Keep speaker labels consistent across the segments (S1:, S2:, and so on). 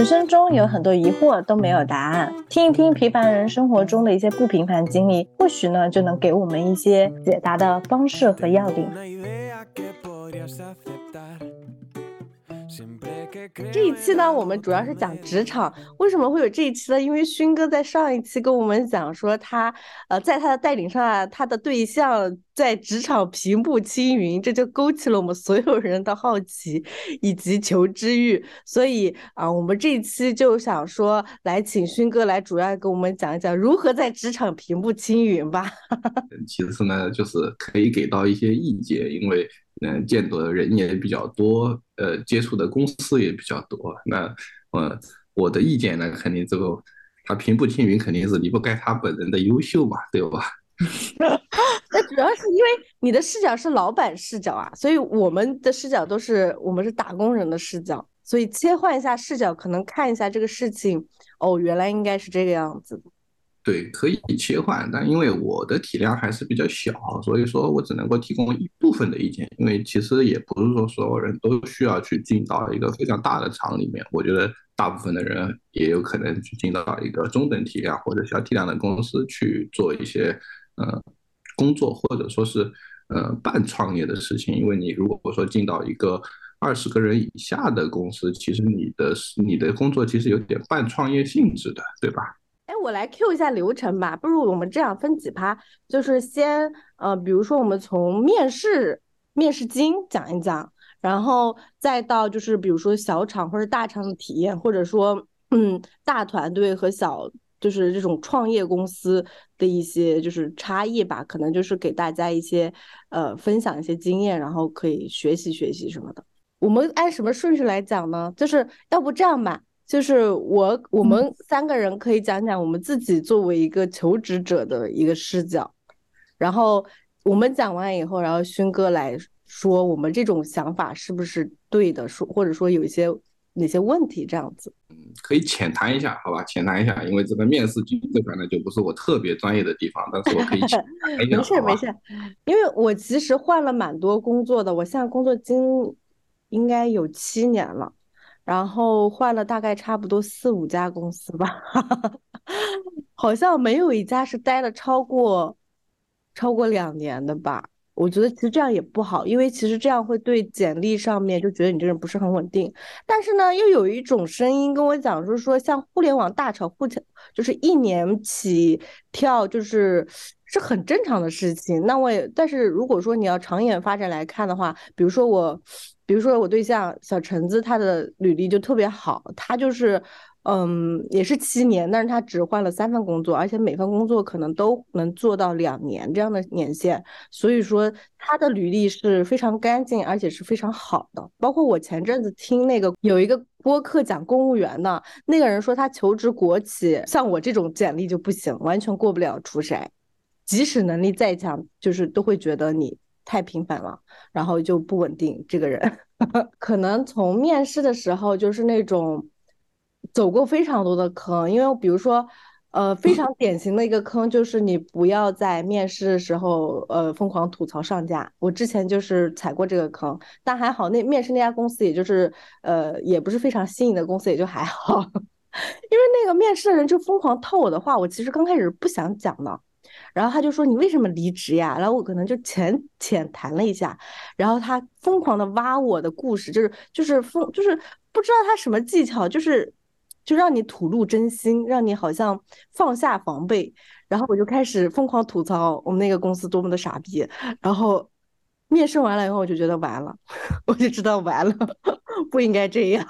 S1: 人生中有很多疑惑都没有答案，听一听平凡人生活中的一些不平凡经历，或许呢就能给我们一些解答的方式和要领。
S2: 这一期呢，我们主要是讲职场。为什么会有这一期呢？因为勋哥在上一期跟我们讲说，他呃，在他的带领下，他的对象在职场平步青云，这就勾起了我们所有人的好奇以及求知欲。所以啊，我们这一期就想说，来请勋哥来主要跟我们讲一讲如何在职场平步青云吧。
S3: 其次呢，就是可以给到一些意见，因为。嗯，见的人也比较多，呃，接触的公司也比较多。那，呃，我的意见呢，肯定这个他平步青云，肯定是离不开他本人的优秀嘛，对吧？
S2: 那主要是因为你的视角是老板视角啊，所以我们的视角都是我们是打工人的视角，所以切换一下视角，可能看一下这个事情，哦，原来应该是这个样子。
S3: 对，可以切换，但因为我的体量还是比较小，所以说我只能够提供一部分的意见。因为其实也不是说所有人都需要去进到一个非常大的厂里面，我觉得大部分的人也有可能去进到一个中等体量或者小体量的公司去做一些呃工作，或者说是呃半创业的事情。因为你如果说进到一个二十个人以下的公司，其实你的你的工作其实有点半创业性质的，对吧？
S2: 哎我来 Q 一下流程吧，不如我们这样分几趴，就是先呃，比如说我们从面试面试经讲一讲，然后再到就是比如说小厂或者大厂的体验，或者说嗯大团队和小就是这种创业公司的一些就是差异吧，可能就是给大家一些呃分享一些经验，然后可以学习学习什么的。我们按什么顺序来讲呢？就是要不这样吧。就是我，我们三个人可以讲讲我们自己作为一个求职者的一个视角，然后我们讲完以后，然后勋哥来说我们这种想法是不是对的，说或者说有一些哪些问题这样子。
S3: 嗯，可以浅谈一下，好吧？浅谈一下，因为这个面试这块呢就不是我特别专业的地方，但是我可以浅谈一下。
S2: 没事没事，因为我其实换了蛮多工作的，我现在工作经应该有七年了。然后换了大概差不多四五家公司吧，好像没有一家是待了超过超过两年的吧。我觉得其实这样也不好，因为其实这样会对简历上面就觉得你这人不是很稳定。但是呢，又有一种声音跟我讲，就是说像互联网大厂，互就是一年起跳，就是是很正常的事情。那我也，但是如果说你要长远发展来看的话，比如说我。比如说我对象小橙子，他的履历就特别好，他就是，嗯，也是七年，但是他只换了三份工作，而且每份工作可能都能做到两年这样的年限，所以说他的履历是非常干净，而且是非常好的。包括我前阵子听那个有一个播客讲公务员的，那个人说他求职国企，像我这种简历就不行，完全过不了初筛，即使能力再强，就是都会觉得你。太频繁了，然后就不稳定。这个人 可能从面试的时候就是那种走过非常多的坑，因为比如说，呃，非常典型的一个坑就是你不要在面试的时候，呃，疯狂吐槽上家。我之前就是踩过这个坑，但还好那面试那家公司也就是呃，也不是非常新颖的公司，也就还好。因为那个面试的人就疯狂套我的话，我其实刚开始不想讲的。然后他就说你为什么离职呀？然后我可能就浅浅谈了一下，然后他疯狂的挖我的故事，就是就是疯就是不知道他什么技巧，就是就让你吐露真心，让你好像放下防备。然后我就开始疯狂吐槽我们那个公司多么的傻逼。然后面试完了以后，我就觉得完了，我就知道完了，不应该这样。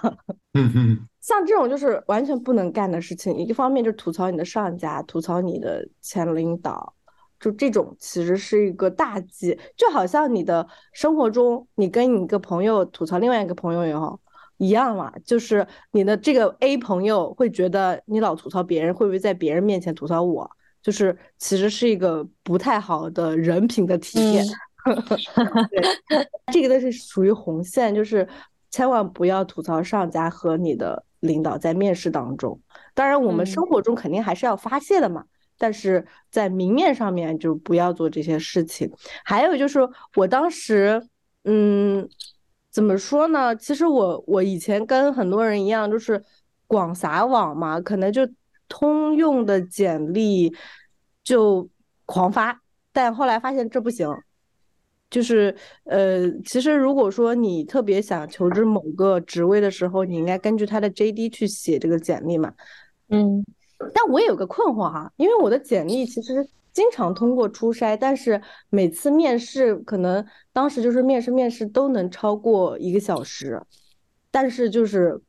S2: 像这种就是完全不能干的事情，一方面就吐槽你的上家，吐槽你的前领导，就这种其实是一个大忌。就好像你的生活中，你跟你一个朋友吐槽另外一个朋友也好一样嘛，就是你的这个 A 朋友会觉得你老吐槽别人，会不会在别人面前吐槽我？就是其实是一个不太好的人品的体现。对这个都是属于红线，就是千万不要吐槽上家和你的。领导在面试当中，当然我们生活中肯定还是要发泄的嘛，但是在明面上面就不要做这些事情。还有就是我当时，嗯，怎么说呢？其实我我以前跟很多人一样，就是广撒网嘛，可能就通用的简历就狂发，但后来发现这不行。就是呃，其实如果说你特别想求职某个职位的时候，你应该根据他的 JD 去写这个简历嘛。
S1: 嗯，
S2: 但我也有个困惑哈，因为我的简历其实经常通过初筛，但是每次面试可能当时就是面试面试都能超过一个小时，但是就是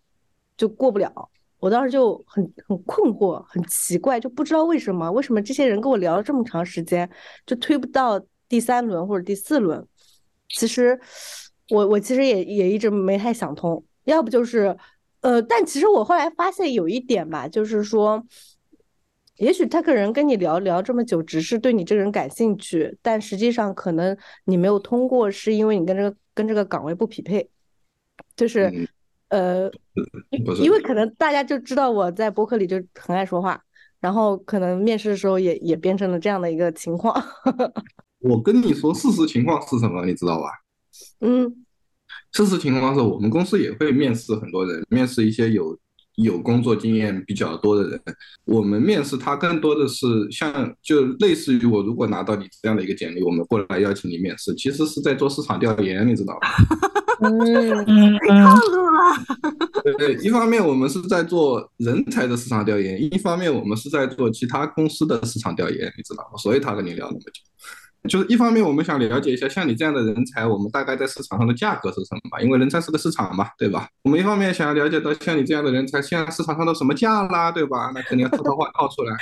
S2: 就过不了。我当时就很很困惑，很奇怪，就不知道为什么，为什么这些人跟我聊了这么长时间，就推不到第三轮或者第四轮。其实我我其实也也一直没太想通，要不就是呃，但其实我后来发现有一点吧，就是说，也许他个人跟你聊聊这么久，只是对你这个人感兴趣，但实际上可能你没有通过，是因为你跟这个跟这个岗位不匹配，就是。
S3: 嗯
S2: 呃，因为可能大家就知道我在博客里就很爱说话，然后可能面试的时候也也变成了这样的一个情况。
S3: 我跟你说，事实情况是什么，你知道吧？
S2: 嗯
S3: 事实情况是我们公司也会面试很多人，面试一些有有工作经验比较多的人。我们面试他更多的是像就类似于我如果拿到你这样的一个简历，我们过来邀请你面试，其实是在做市场调研，你知道吧？
S1: 嗯
S4: 嗯
S2: 套路了。
S3: 对，一方面我们是在做人才的市场调研，一方面我们是在做其他公司的市场调研，你知道吗？所以他跟你聊那么久。就是一方面我们想了解一下像你这样的人才，我们大概在市场上的价格是什么吧？因为人才是个市场嘛，对吧？我们一方面想要了解到像你这样的人才，现在市场上都什么价啦，对吧？那肯定要套套话套出来。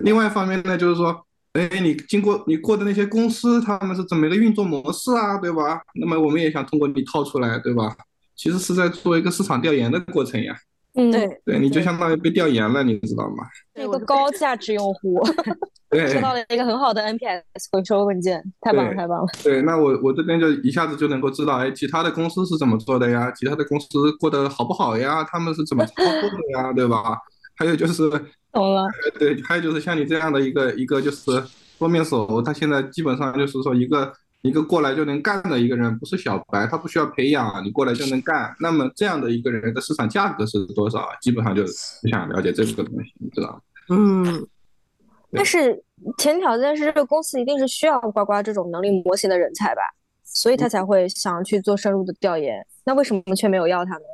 S3: 另外一方面呢，就是说，哎，你经过你过的那些公司，他们是怎么一个运作模式啊，对吧？那么我们也想通过你套出来，对吧？其实是在做一个市场调研的过程呀。
S1: 嗯，
S2: 对，
S3: 对，你就相当于被调研了，你知道吗？
S1: 一个高价值用户
S3: 对
S1: 收到了一个很好的 NPS 回收文件，太棒了，太棒了。
S3: 对，那我我这边就一下子就能够知道，哎，其他的公司是怎么做的呀？其他的公司过得好不好呀？他们是怎么操作的呀？对吧？还有就是，
S1: 懂了，
S3: 呃对，还有就是像你这样的一个一个就是多面手，他现在基本上就是说一个一个过来就能干的一个人，不是小白，他不需要培养，你过来就能干。那么这样的一个人的市场价格是多少啊？基本上就想了解这个东西，你知道吗？
S2: 嗯，
S1: 但是前提条件是这个公司一定是需要呱呱这种能力模型的人才吧，所以他才会想去做深入的调研。那为什么却没有要他呢？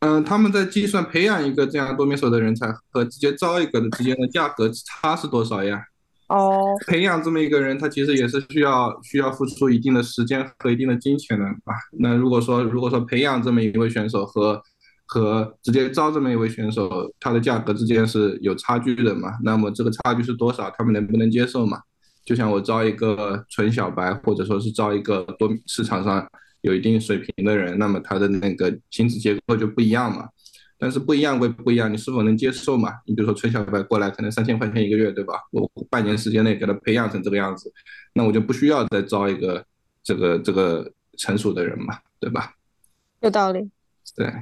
S3: 嗯，他们在计算培养一个这样多面手的人才和直接招一个的之间的价格差是多少呀？
S1: 哦，
S3: 培养这么一个人，他其实也是需要需要付出一定的时间和一定的金钱的啊。那如果说如果说培养这么一位选手和和直接招这么一位选手，他的价格之间是有差距的嘛？那么这个差距是多少？他们能不能接受嘛？就像我招一个纯小白，或者说是招一个多市场上有一定水平的人，那么他的那个薪资结构就不一样嘛。但是不一样归不一样，你是否能接受嘛？你比如说纯小白过来，可能三千块钱一个月，对吧？我半年时间内给他培养成这个样子，那我就不需要再招一个这个这个成熟的人嘛，对吧？
S1: 有道理。
S3: 对。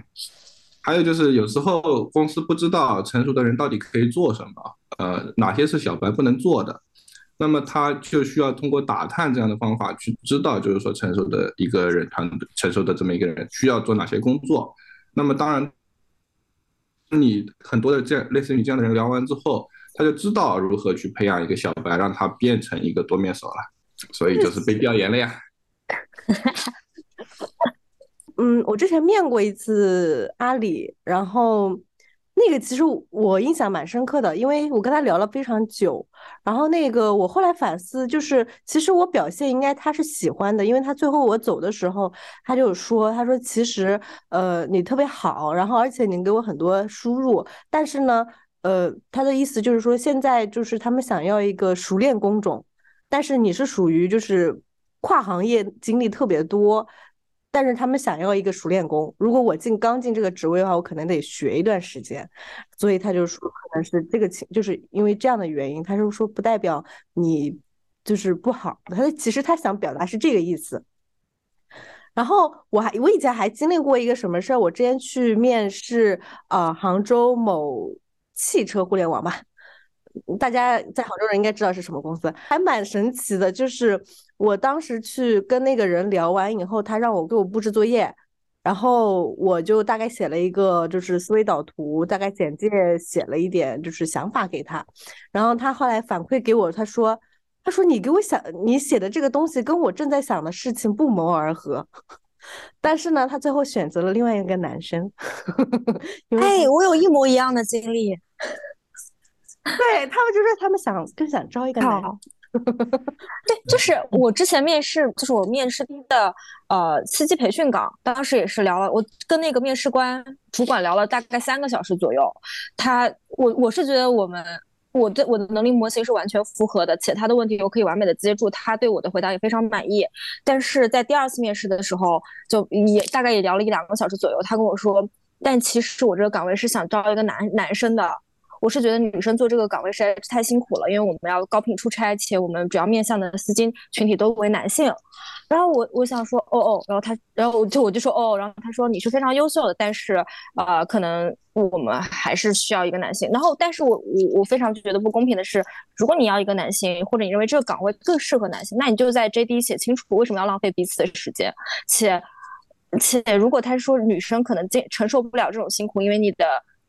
S3: 还有就是有时候公司不知道成熟的人到底可以做什么，呃，哪些是小白不能做的，那么他就需要通过打探这样的方法去知道，就是说成熟的一个人团队，成熟的这么一个人需要做哪些工作。那么当然。你很多的这样类似于这样的人聊完之后，他就知道如何去培养一个小白，让他变成一个多面手了，所以就是被调研了呀。
S2: 嗯，我之前面过一次阿里，然后那个其实我印象蛮深刻的，因为我跟他聊了非常久。然后那个我后来反思，就是其实我表现应该他是喜欢的，因为他最后我走的时候，他就说，他说其实呃你特别好，然后而且你给我很多输入，但是呢，呃他的意思就是说现在就是他们想要一个熟练工种，但是你是属于就是跨行业经历特别多。但是他们想要一个熟练工，如果我进刚进这个职位的话，我可能得学一段时间，所以他就说可能是这个情，就是因为这样的原因，他就说不代表你就是不好，他其实他想表达是这个意思。然后我还我以前还经历过一个什么事儿，我之前去面试啊、杭州某汽车互联网吧。大家在杭州人应该知道是什么公司，还蛮神奇的。就是我当时去跟那个人聊完以后，他让我给我布置作业，然后我就大概写了一个就是思维导图，大概简介写了一点就是想法给他，然后他后来反馈给我，他说他说你给我想你写的这个东西跟我正在想的事情不谋而合，但是呢，他最后选择了另外一个男生，
S4: 哎，我有一模一样的经历，
S2: 对他们就说他们想更想招一个男。
S4: 对，就是我之前面试，就是我面试的呃司机培训岗，当时也是聊了，我跟那个面试官主管聊了大概三个小时左右。他，我我是觉得我们我对我的能力模型是完全符合的，且他的问题我可以完美的接住，他对我的回答也非常满意。但是在第二次面试的时候，就也大概也聊了一两个小时左右，他跟我说，但其实我这个岗位是想招一个男男生的。我是觉得女生做这个岗位实在是太辛苦了，因为我们要高频出差，且我们主要面向的司机群体都为男性。然后我我想说，哦哦，然后他，然后我就我就说，哦，然后他说你是非常优秀的，但是呃，可能我们还是需要一个男性。然后，但是我我我非常觉得不公平的是，如果你要一个男性，或者你认为这个岗位更适合男性，那你就在 JD 写清楚为什么要浪费彼此的时间。且且如果他说女生可能经承受不了这种辛苦，因为你的。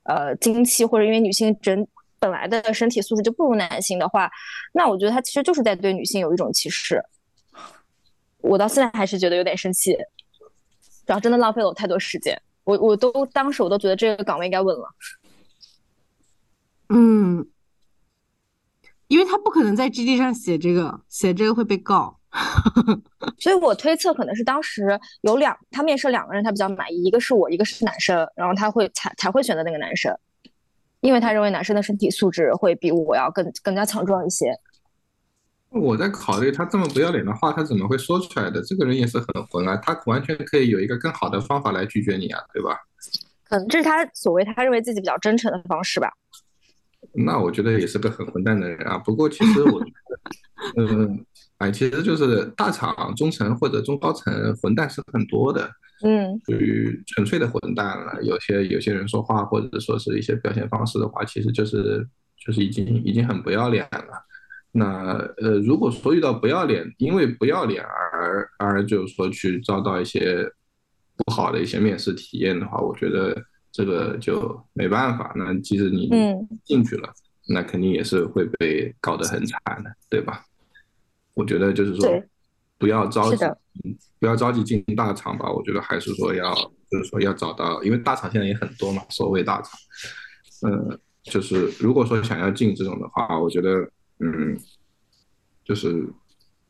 S4: 呃，经期或者因为女性整本来的身体素质就不如男性的话，那我觉得他其实就是在对女性有一种歧视。我到现在还是觉得有点生气，然后真的浪费了我太多时间。我我都当时我都觉得这个岗位应该稳了。
S2: 嗯，因为他不可能在 GD 上写这个，写这个会被告。
S4: 所以我推测可能是当时有两，他面试两个人，他比较满意，一个是我，一个是男生，然后他会才才会选择那个男生，因为他认为男生的身体素质会比我要更更加强壮一些。
S3: 我在考虑他这么不要脸的话，他怎么会说出来的？这个人也是很混啊，他完全可以有一个更好的方法来拒绝你啊，对吧？
S4: 可能这是他所谓他认为自己比较真诚的方式吧。
S3: 那我觉得也是个很混蛋的人啊。不过其实我，嗯。哎，其实就是大厂、中层或者中高层混蛋是很多的，
S4: 嗯，
S3: 属于纯粹的混蛋了。有些有些人说话或者说是一些表现方式的话，其实就是就是已经已经很不要脸了。那呃，如果说遇到不要脸，因为不要脸而而就是说去遭到一些不好的一些面试体验的话，我觉得这个就没办法。那即使你进去了，那肯定也是会被搞得很惨的，对吧？我觉得就是说，不要着急，不要着急进大厂吧。我觉得还是说要，就是说要找到，因为大厂现在也很多嘛，所谓大厂。嗯，就是如果说想要进这种的话，我觉得，嗯，就是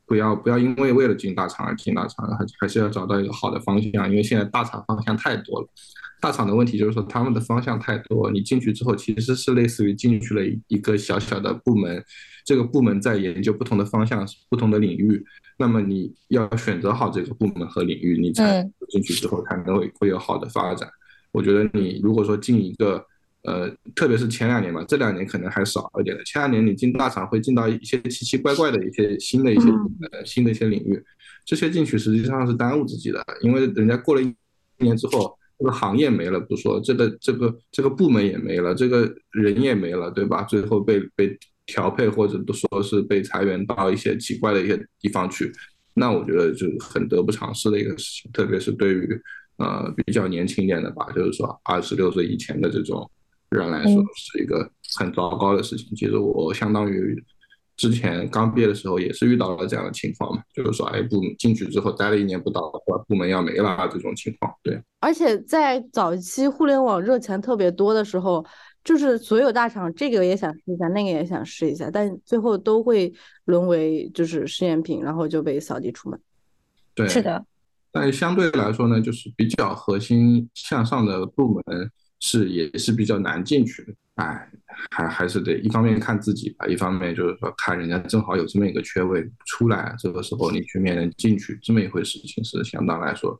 S3: 不要不要因为为了进大厂而进大厂，还还是要找到一个好的方向，因为现在大厂方向太多了。大厂的问题就是说，他们的方向太多，你进去之后其实是类似于进去了一个小小的部门，这个部门在研究不同的方向、不同的领域，那么你要选择好这个部门和领域，你才进去之后才能会会有好的发展。我觉得你如果说进一个，呃，特别是前两年嘛，这两年可能还少一点的，前两年你进大厂会进到一些奇奇怪怪的一些新的一些呃新的一些领域，这些进去实际上是耽误自己的，因为人家过了一年之后。这个行业没了不说，这个这个这个部门也没了，这个人也没了，对吧？最后被被调配或者都说是被裁员到一些奇怪的一些地方去，那我觉得就很得不偿失的一个事情，特别是对于呃比较年轻一点的吧，就是说二十六岁以前的这种人来说，是一个很糟糕的事情。其实我相当于。之前刚毕业的时候也是遇到了这样的情况嘛，就是说，哎，部进去之后待了一年不到，部门要没了这种情况。对，
S2: 而且在早期互联网热钱特别多的时候，就是所有大厂这个也想试一下，那个也想试一下，但最后都会沦为就是试验品，然后就被扫地出门。
S3: 对，
S4: 是的。
S3: 但相对来说呢，就是比较核心向上的部门是也是比较难进去的。哎，还还是得一方面看自己吧，一方面就是说看人家正好有这么一个缺位出来，这个时候你去面能进去，这么一回事情是相当来说，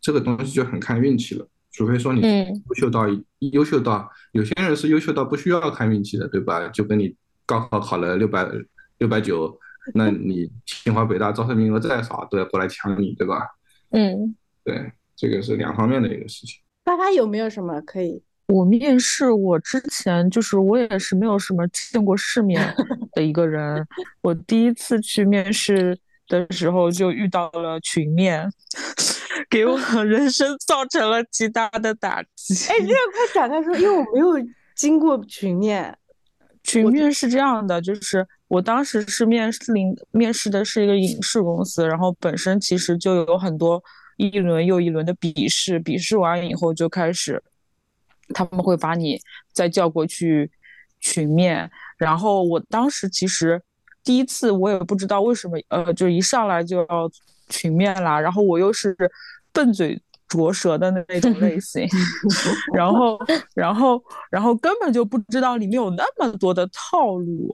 S3: 这个东西就很看运气了。除非说你优秀到优秀到有些人是优秀到不需要看运气的，对吧？就跟你高考考了六百六百九，那你清华北大招生名额再少都要过来抢你，对吧？
S4: 嗯，
S3: 对，这个是两方面的一个事情。
S2: 大家有没有什么可以？
S5: 我面试，我之前就是我也是没有什么见过世面 的一个人。我第一次去面试的时候就遇到了群面，给我 人生造成了极大的打击。
S2: 哎，这个快展开说，因为我没有经过群面。
S5: 群面是这样的，就是我当时是面试领面试的是一个影视公司，然后本身其实就有很多一轮又一轮的笔试，笔试完以后就开始他们会把你再叫过去群面，然后我当时其实第一次我也不知道为什么，呃，就一上来就要群面啦，然后我又是笨嘴。拙舌的那种类型，然后，然后，然后根本就不知道里面有那么多的套路，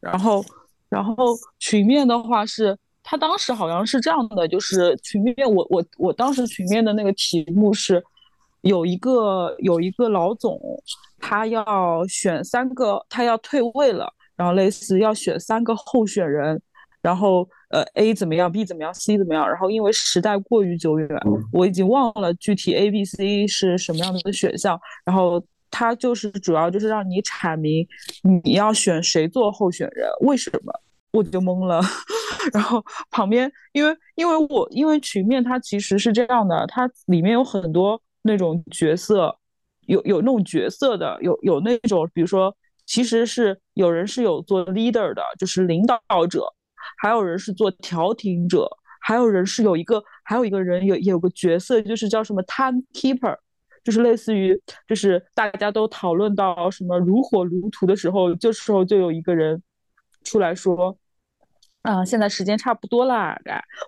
S5: 然后，然后群面的话是，他当时好像是这样的，就是群面，我我我当时群面的那个题目是，有一个有一个老总，他要选三个，他要退位了，然后类似要选三个候选人。然后，呃，A 怎么样，B 怎么样，C 怎么样？然后因为时代过于久远，我已经忘了具体 A、B、C 是什么样的选项。然后他就是主要就是让你阐明你要选谁做候选人，为什么？我就懵了。然后旁边，因为因为我因为群面它其实是这样的，它里面有很多那种角色，有有那种角色的，有有那种比如说，其实是有人是有做 leader 的，就是领导者。还有人是做调停者，还有人是有一个，还有一个人有有个角色，就是叫什么 timekeeper，就是类似于，就是大家都讨论到什么如火如荼的时候，这时候就有一个人出来说，啊，现在时间差不多了，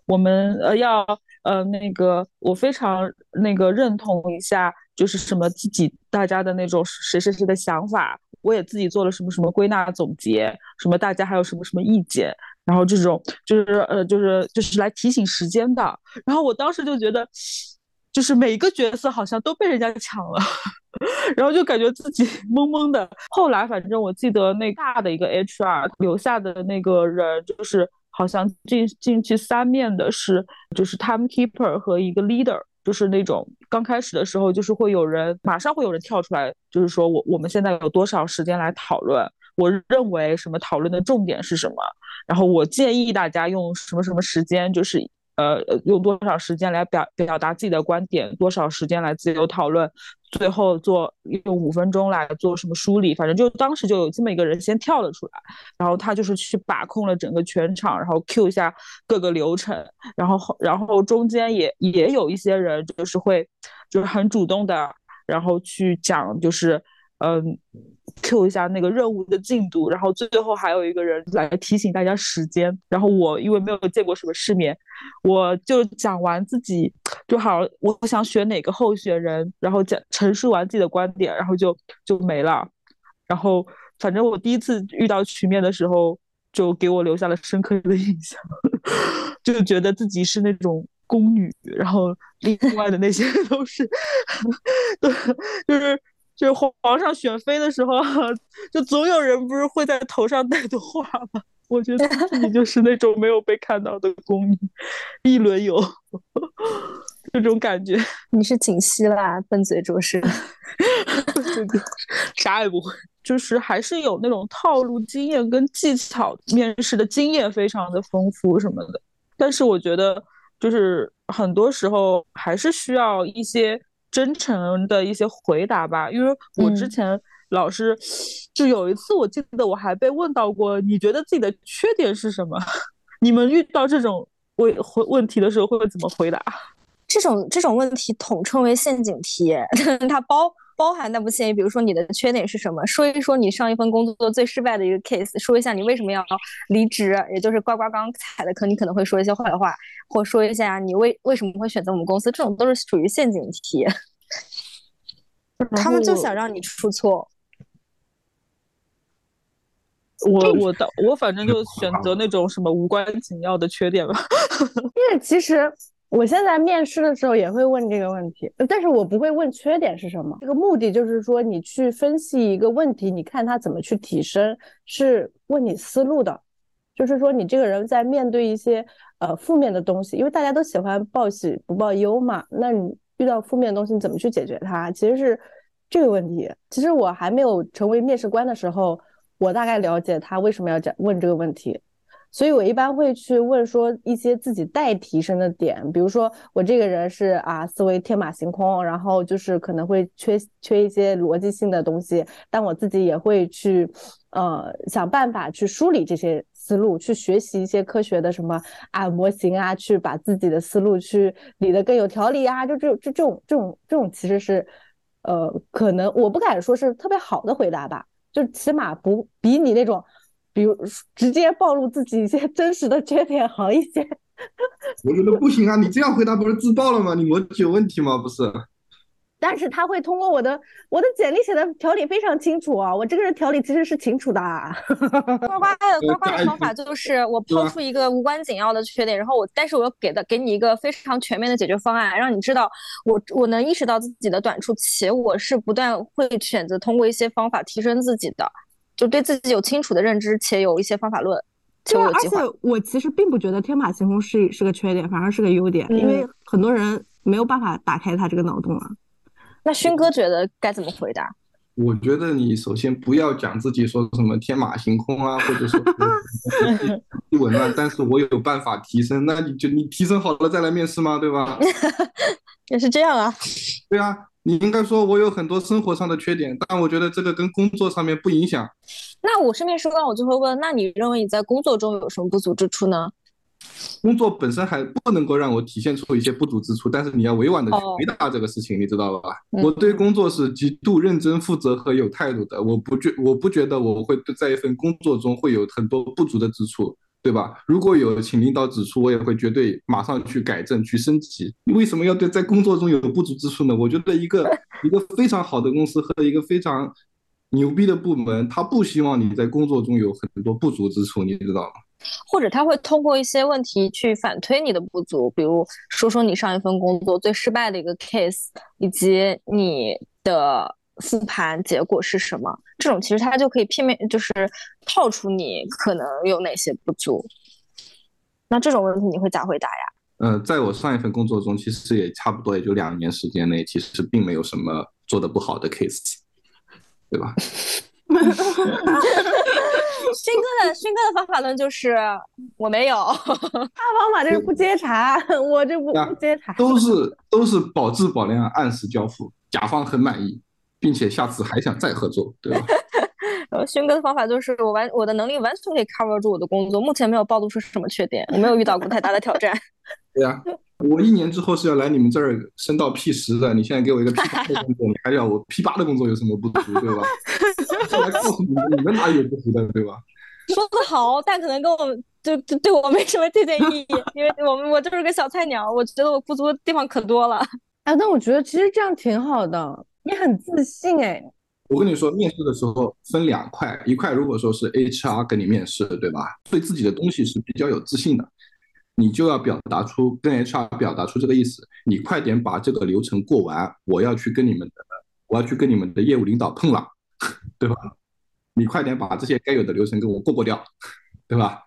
S5: 我们呃要呃那个，我非常那个认同一下，就是什么自己大家的那种谁谁谁的想法，我也自己做了什么什么归纳总结，什么大家还有什么什么意见。然后这种就是呃就是就是来提醒时间的，然后我当时就觉得，就是每个角色好像都被人家抢了，然后就感觉自己懵懵的。后来反正我记得那大的一个 HR 留下的那个人，就是好像进进去三面的是就是 timekeeper 和一个 leader，就是那种刚开始的时候就是会有人马上会有人跳出来，就是说我我们现在有多少时间来讨论。我认为什么讨论的重点是什么？然后我建议大家用什么什么时间，就是呃用多少时间来表表达自己的观点，多少时间来自由讨论，最后做用五分钟来做什么梳理。反正就当时就有这么一个人先跳了出来，然后他就是去把控了整个全场，然后 Q 一下各个流程，然后然后中间也也有一些人就是会就是很主动的，然后去讲就是。嗯，Q 一下那个任务的进度，然后最最后还有一个人来提醒大家时间。然后我因为没有见过什么世面，我就讲完自己就好，我想选哪个候选人，然后讲陈述完自己的观点，然后就就没了。然后反正我第一次遇到曲面的时候，就给我留下了深刻的印象，就觉得自己是那种宫女，然后另外的那些 都是，对，就是。就皇上选妃的时候，就总有人不是会在头上戴朵花吗？我觉得自己就是那种没有被看到的宫女，一轮游，这种感觉。
S4: 你是锦溪啦，笨嘴拙舌，
S5: 啥也不会，就是还是有那种套路经验跟技巧，面试的经验非常的丰富什么的。但是我觉得，就是很多时候还是需要一些。真诚的一些回答吧，因为我之前老师就有一次，我记得我还被问到过，你觉得自己的缺点是什么？你们遇到这种问回问题的时候会怎么回答？
S4: 这种这种问题统称为陷阱题，它包。包含但不限于，比如说你的缺点是什么？说一说你上一份工作最失败的一个 case，说一下你为什么要离职，也就是呱呱刚踩的坑，你可能会说一些坏话，或说一下你为为什么会选择我们公司，这种都是属于陷阱题。他们就想让你出错。
S5: 我我的我反正就选择那种什么无关紧要的缺点吧。
S2: 因为其实。我现在面试的时候也会问这个问题，但是我不会问缺点是什么。这个目的就是说，你去分析一个问题，你看他怎么去提升，是问你思路的。就是说，你这个人在面对一些呃负面的东西，因为大家都喜欢报喜不报忧嘛，那你遇到负面的东西，你怎么去解决它？其实是这个问题。其实我还没有成为面试官的时候，我大概了解他为什么要讲问这个问题。所以我一般会去问说一些自己待提升的点，比如说我这个人是啊思维天马行空，然后就是可能会缺缺一些逻辑性的东西，但我自己也会去呃想办法去梳理这些思路，去学习一些科学的什么啊模型啊，去把自己的思路去理得更有条理啊，就这这这种这种这种其实是呃可能我不敢说是特别好的回答吧，就起码不比你那种。比如直接暴露自己一些 真实的缺点好一些，
S3: 我觉得不行啊！你这样回答不是自爆了吗？你逻辑有问题吗？不是。
S2: 但是他会通过我的我的简历写的条理非常清楚啊，我这个人条理其实是清楚的。
S4: 啊呱呱的呱呱的方法就是我抛出一个无关紧要的缺点，然后我但是我又给的给你一个非常全面的解决方案，让你知道我我能意识到自己的短处，且我是不断会选择通过一些方法提升自己的。就对自己有清楚的认知，且有一些方法论，就。
S2: 而且我其实并不觉得天马行空是是个缺点，反而是个优点，因为很多人没有办法打开他这个脑洞啊。
S4: 那勋哥觉得该怎么回答？
S3: 我觉得你首先不要讲自己说什么天马行空啊，或者说 一紊乱，但是我有办法提升，那你就你提升好了再来面试吗？对吧？
S4: 也是这样啊。
S3: 对啊。你应该说，我有很多生活上的缺点，但我觉得这个跟工作上面不影响。
S4: 那我顺便说到，我就会问：那你认为你在工作中有什么不足之处呢？
S3: 工作本身还不能够让我体现出一些不足之处，但是你要委婉的去回答这个事情，你知道吧？我对工作是极度认真、负责和有态度的，我不觉我不觉得我会在一份工作中会有很多不足的之处。对吧？如果有请领导指出，我也会绝对马上去改正、去升级。你为什么要对在工作中有不足之处呢？我觉得一个 一个非常好的公司和一个非常牛逼的部门，他不希望你在工作中有很多不足之处，你知道吗？
S4: 或者他会通过一些问题去反推你的不足，比如说说你上一份工作最失败的一个 case，以及你的。复盘结果是什么？这种其实他就可以片面就是套出你可能有哪些不足。那这种问题你会咋回答呀？
S3: 嗯，在我上一份工作中，其实也差不多也就两年时间内，其实并没有什么做的不好的 case，对吧？
S4: 勋哥的勋哥的方法论就是我没有，他
S2: 方法就是不接茬，我这不不接茬，
S3: 都是都是保质保量，按时交付，甲方很满意。并且下次还想再合作，对吧？
S4: 然后勋哥的方法就是我完我的能力完全可以 cover 住我的工作，目前没有暴露出什么缺点，我没有遇到过太大的挑战。
S3: 对呀，我一年之后是要来你们这儿升到 P 十的，你现在给我一个 P 八的工作，你还要我 P 八的工作有什么不足，对吧？来告诉你们，你们哪里有不足的，对吧？
S4: 说的好，但可能跟我就就对我没什么借鉴意义，因为我们我就是个小菜鸟，我觉得我不足的地方可多了。
S2: 哎，但我觉得其实这样挺好的。你很自信哎！
S3: 我跟你说，面试的时候分两块，一块如果说是 HR 跟你面试，对吧？对自己的东西是比较有自信的，你就要表达出跟 HR 表达出这个意思，你快点把这个流程过完，我要去跟你们的，我要去跟你们的业务领导碰了，对吧？你快点把这些该有的流程给我过过掉，对吧？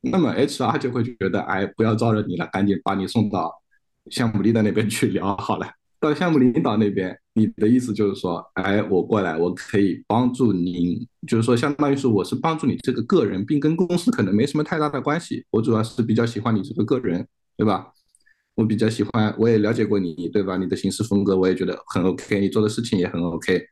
S3: 那么 HR 就会觉得，哎，不要招惹你了，赶紧把你送到项目 leader 那边去聊好了。到项目领导那边，你的意思就是说，哎，我过来，我可以帮助您，就是说，相当于是我是帮助你这个个人，并跟公司可能没什么太大的关系。我主要是比较喜欢你这个个人，对吧？我比较喜欢，我也了解过你，对吧？你的行事风格我也觉得很 OK，你做的事情也很 OK，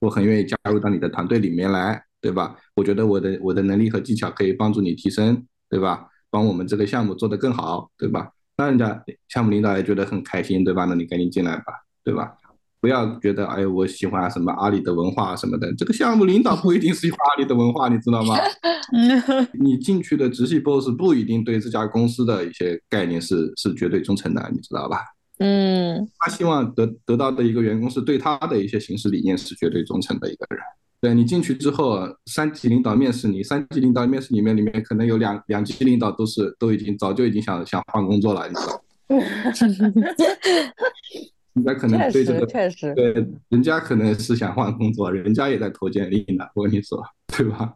S3: 我很愿意加入到你的团队里面来，对吧？我觉得我的我的能力和技巧可以帮助你提升，对吧？帮我们这个项目做得更好，对吧？那人家项目领导也觉得很开心，对吧？那你赶紧进来吧，对吧？不要觉得哎，我喜欢什么阿里的文化什么的，这个项目领导不一定喜欢阿里的文化，你知道吗？你进去的直系 boss 不一定对这家公司的一些概念是是绝对忠诚的，你知道吧？
S4: 嗯，
S3: 他希望得得到的一个员工是对他的一些行事理念是绝对忠诚的一个人。对你进去之后，三级领导面试你，三级领导面试里面里面可能有两两级领导都是都已经早就已经想想换工作了，你知道？人家可能对这个
S2: 确实
S3: 对，人家可能是想换工作，人家也在投简历呢。我跟你说，对吧？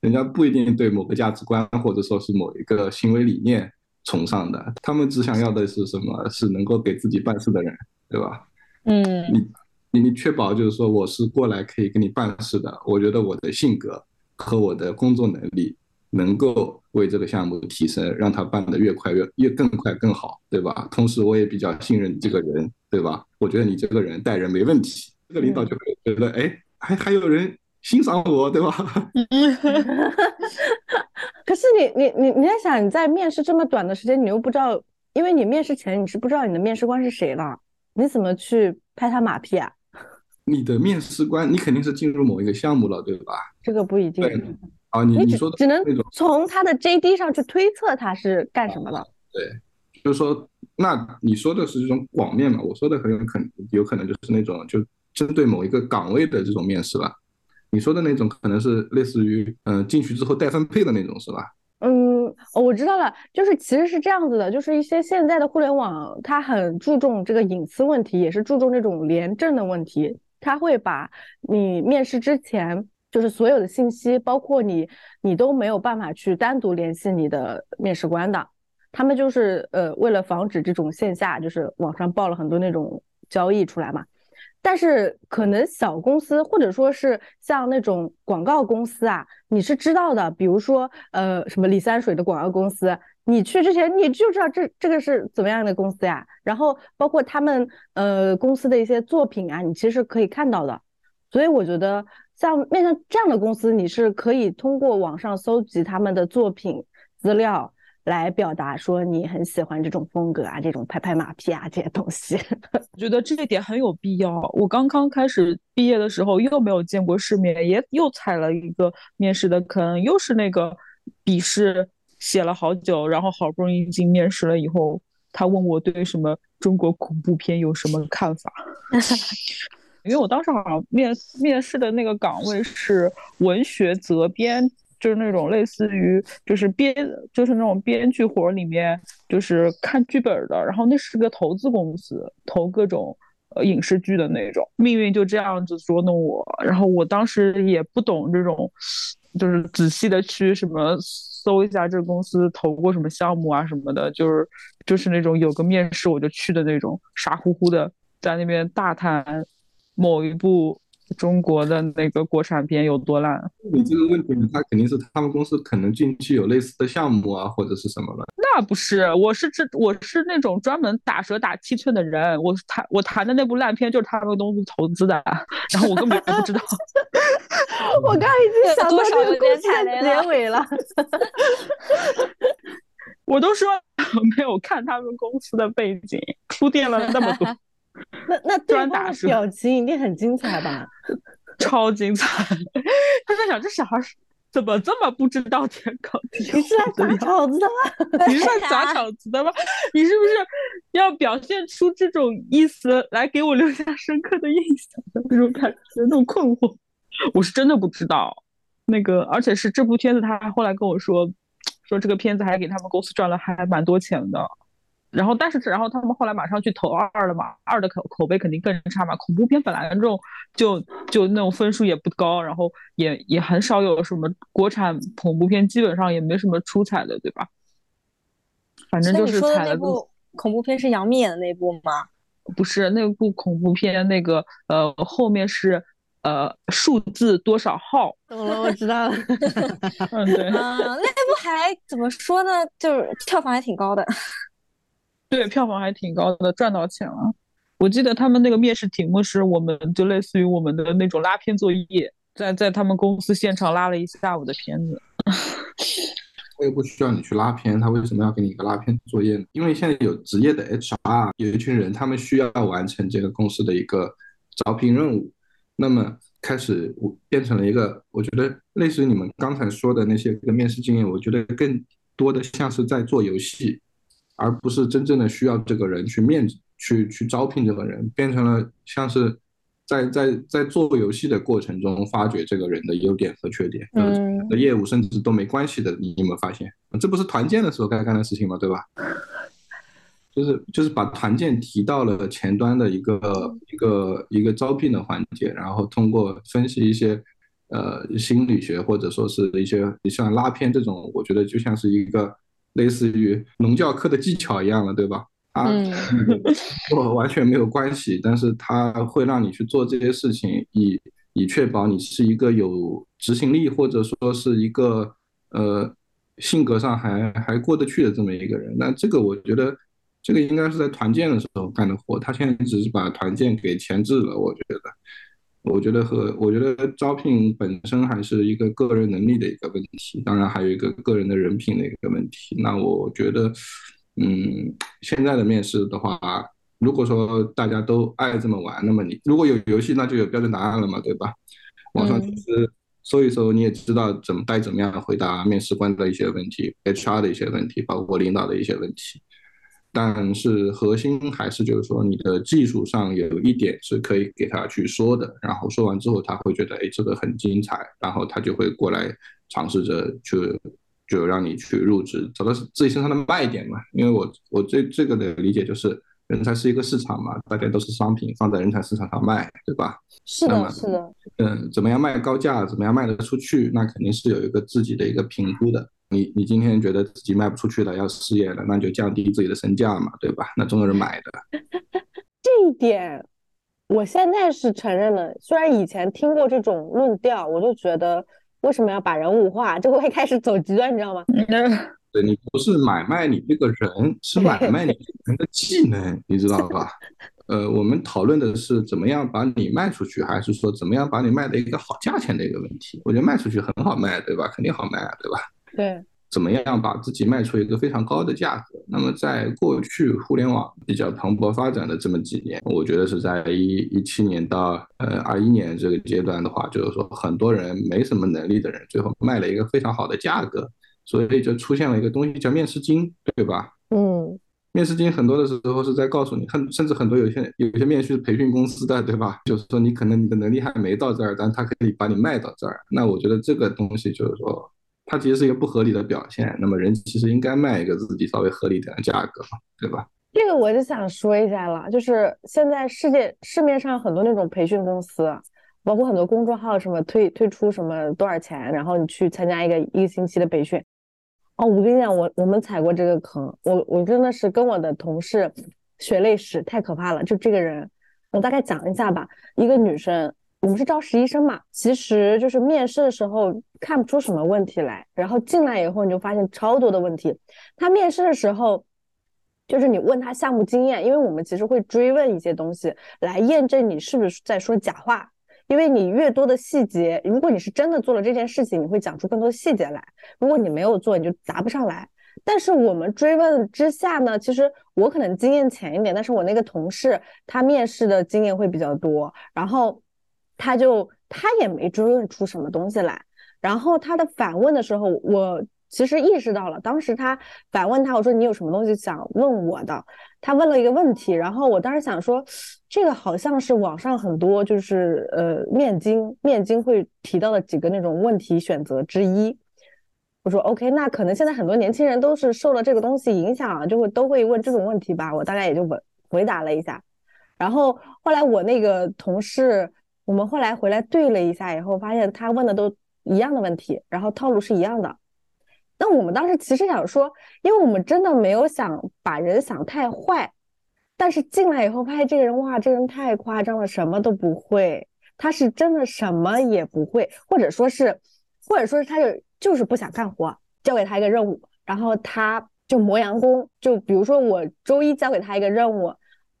S3: 人家不一定对某个价值观或者说是某一个行为理念崇尚的，他们只想要的是什么？是能够给自己办事的人，对吧？
S4: 嗯，
S3: 你。你你确保就是说我是过来可以给你办事的，我觉得我的性格和我的工作能力能够为这个项目提升，让他办得越快越越更快更好，对吧？同时我也比较信任你这个人，对吧？我觉得你这个人待人没问题，这个领导就会觉得，哎，还还有人欣赏我，对吧？
S2: 可是你你你你在想，你在面试这么短的时间，你又不知道，因为你面试前你是不知道你的面试官是谁了，你怎么去拍他马屁啊？
S3: 你的面试官，你肯定是进入某一个项目了，对吧？
S2: 这个不一定。
S3: 对啊，你
S2: 你
S3: 说的
S2: 只能，从他的 JD 上去推测他是干什么的。
S3: 对，就是说，那你说的是这种广面嘛？我说的很有可能，有可能就是那种就针对某一个岗位的这种面试了。你说的那种可能是类似于嗯、呃进去之后待分配的那种，是吧？
S2: 嗯，哦我知道了，就是其实是这样子的，就是一些现在的互联网，它很注重这个隐私问题，也是注重这种廉政的问题，他会把你面试之前，就是所有的信息，包括你，你都没有办法去单独联系你的面试官的，他们就是呃，为了防止这种线下，就是网上爆了很多那种交易出来嘛。但是可能小公司或者说是像那种广告公司啊，你是知道的，比如说呃什么李三水的广告公司，你去之前你就知道这这个是怎么样的公司呀，然后包括他们呃公司的一些作品啊，你其实可以看到的。所以我觉得像面向这样的公司，你是可以通过网上搜集他们的作品资料。来表达说你很喜欢这种风格啊，这种拍拍马屁啊这些东西。
S5: 我觉得这一点很有必要。我刚刚开始毕业的时候，又没有见过世面，也又踩了一个面试的坑，又是那个笔试写了好久，然后好不容易进面试了以后，他问我对什么中国恐怖片有什么看法。因为我当时好像面面试的那个岗位是文学责编。就是那种类似于就是编就是那种编剧活里面就是看剧本的，然后那是个投资公司，投各种呃影视剧的那种。命运就这样子捉弄我，然后我当时也不懂这种，就是仔细的去什么搜一下这个公司投过什么项目啊什么的，就是就是那种有个面试我就去的那种，傻乎乎的在那边大谈某一部。中国的那个国产片有多烂？
S3: 你这个问题，他肯定是他们公司可能近期有类似的项目啊，或者是什么了。
S5: 那不是，我是这我是那种专门打蛇打七寸的人。我谈我谈的那部烂片就是他们公司投资的，然后我根本就不知道。
S2: 我刚已经想到这个故事的结尾了。
S5: 我都说没有看他们公司的背景，铺垫了那么多。
S2: 那那对方的表情一定很精彩吧？
S5: 超精彩！他在想这小孩怎么这么不知道天高地厚？
S2: 你是来砸场子的吗？
S5: 你是来砸场子的吗？你是不是要表现出这种意思来给我留下深刻的印象的那种感觉？那种困惑，我是真的不知道。那个，而且是这部片子，他还后来跟我说，说这个片子还给他们公司赚了还蛮多钱的。然后，但是，然后他们后来马上去投二了嘛，二的口口碑肯定更差嘛。恐怖片本来这种就就那种分数也不高，然后也也很少有什么国产恐怖片，基本上也没什么出彩的，对吧？反正就是踩了。
S4: 那部恐怖片是杨幂演的那部吗？
S5: 不是，那部恐怖片那个呃后面是呃数字多少号？
S2: 懂了，我知道了。
S5: 嗯，对。
S4: 嗯，那部还怎么说呢？就是票房还挺高的。
S5: 对，票房还挺高的，赚到钱了。我记得他们那个面试题目是，我们就类似于我们的那种拉片作业，在在他们公司现场拉了一下午的片子。
S3: 我也不需要你去拉片，他为什么要给你一个拉片作业呢？因为现在有职业的 HR，有一群人，他们需要完成这个公司的一个招聘任务，那么开始变成了一个，我觉得类似于你们刚才说的那些个面试经验，我觉得更多的像是在做游戏。而不是真正的需要这个人去面去去招聘这个人，变成了像是在在在做游戏的过程中发掘这个人的优点和缺点，嗯，的业务甚至都没关系的，你有没有发现？这不是团建的时候该干的事情吗？对吧？就是就是把团建提到了前端的一个一个一个招聘的环节，然后通过分析一些呃心理学或者说是一些像拉片这种，我觉得就像是一个。类似于农教课的技巧一样了，对吧？啊，我完全没有关系，但是它会让你去做这些事情，以以确保你是一个有执行力，或者说是一个呃性格上还还过得去的这么一个人。那这个我觉得，这个应该是在团建的时候干的活。他现在只是把团建给前置了，我觉得。我觉得和我觉得招聘本身还是一个个人能力的一个问题，当然还有一个个人的人品的一个问题。那我觉得，嗯，现在的面试的话，如果说大家都爱这么玩，那么你如果有游戏，那就有标准答案了嘛，对吧？网上其实搜一搜，你也知道怎么该怎么样回答面试官的一些问题，HR 的一些问题，包括领导的一些问题。但是核心还是就是说，你的技术上有一点是可以给他去说的，然后说完之后他会觉得，哎，这个很精彩，然后他就会过来尝试着去，就让你去入职，找到自己身上的卖点嘛。因为我我对这个的理解就是，人才是一个市场嘛，大家都是商品，放在人才市场上卖，对吧？
S1: 是的，是的。
S3: 嗯，怎么样卖高价，怎么样卖得出去，那肯定是有一个自己的一个评估的。你你今天觉得自己卖不出去了，要失业了，那就降低自己的身价嘛，对吧？那总有人买的。
S2: 这一点，我现在是承认了。虽然以前听过这种论调，我就觉得为什么要把人物化，就会开始走极端，你知道吗？
S3: 对你不是买卖你这个人，是买卖你人的技能，你知道吧？呃，我们讨论的是怎么样把你卖出去，还是说怎么样把你卖的一个好价钱的一个问题？我觉得卖出去很好卖，对吧？肯定好卖啊，对吧？
S2: 对，
S3: 怎么样把自己卖出一个非常高的价格？那么在过去互联网比较蓬勃发展的这么几年，我觉得是在一一七年到呃二一年这个阶段的话，就是说很多人没什么能力的人，最后卖了一个非常好的价格，所以就出现了一个东西叫面试金，对吧？
S2: 嗯，
S3: 面试金很多的时候是在告诉你，很甚至很多有些有些面试培训公司的，对吧？就是说你可能你的能力还没到这儿，但他可以把你卖到这儿。那我觉得这个东西就是说。它其实是一个不合理的表现，那么人其实应该卖一个自己稍微合理点的价格嘛，对吧？
S2: 这个我就想说一下了，就是现在世界市面上很多那种培训公司，包括很多公众号，什么推推出什么多少钱，然后你去参加一个一个星期的培训。哦，我跟你讲，我我们踩过这个坑，我我真的是跟我的同事血泪史，太可怕了。就这个人，我大概讲一下吧，一个女生。我们是招实习生嘛，其实就是面试的时候看不出什么问题来，然后进来以后你就发现超多的问题。他面试的时候，就是你问他项目经验，因为我们其实会追问一些东西来验证你是不是在说假话，因为你越多的细节，如果你是真的做了这件事情，你会讲出更多细节来；如果你没有做，你就答不上来。但是我们追问之下呢，其实我可能经验浅一点，但是我那个同事他面试的经验会比较多，然后。他就他也没追问出什么东西来，然后他的反问的时候，我其实意识到了，当时他反问他，我说你有什么东西想问我的？他问了一个问题，然后我当时想说，这个好像是网上很多就是呃面经面经会提到的几个那种问题选择之一。我说 OK，那可能现在很多年轻人都是受了这个东西影响，就会都会问这种问题吧。我大概也就回回答了一下，然后后来我那个同事。我们后来回来对了一下以后，发现他问的都一样的问题，然后套路是一样的。那我们当时其实想说，因为我们真的没有想把人想太坏，但是进来以后发现这个人哇，这人太夸张了，什么都不会。他是真的什么也不会，或者说是，或者说是他就就是不想干活，交给他一个任务，然后他就磨洋工。就比如说我周一交给他一个任务，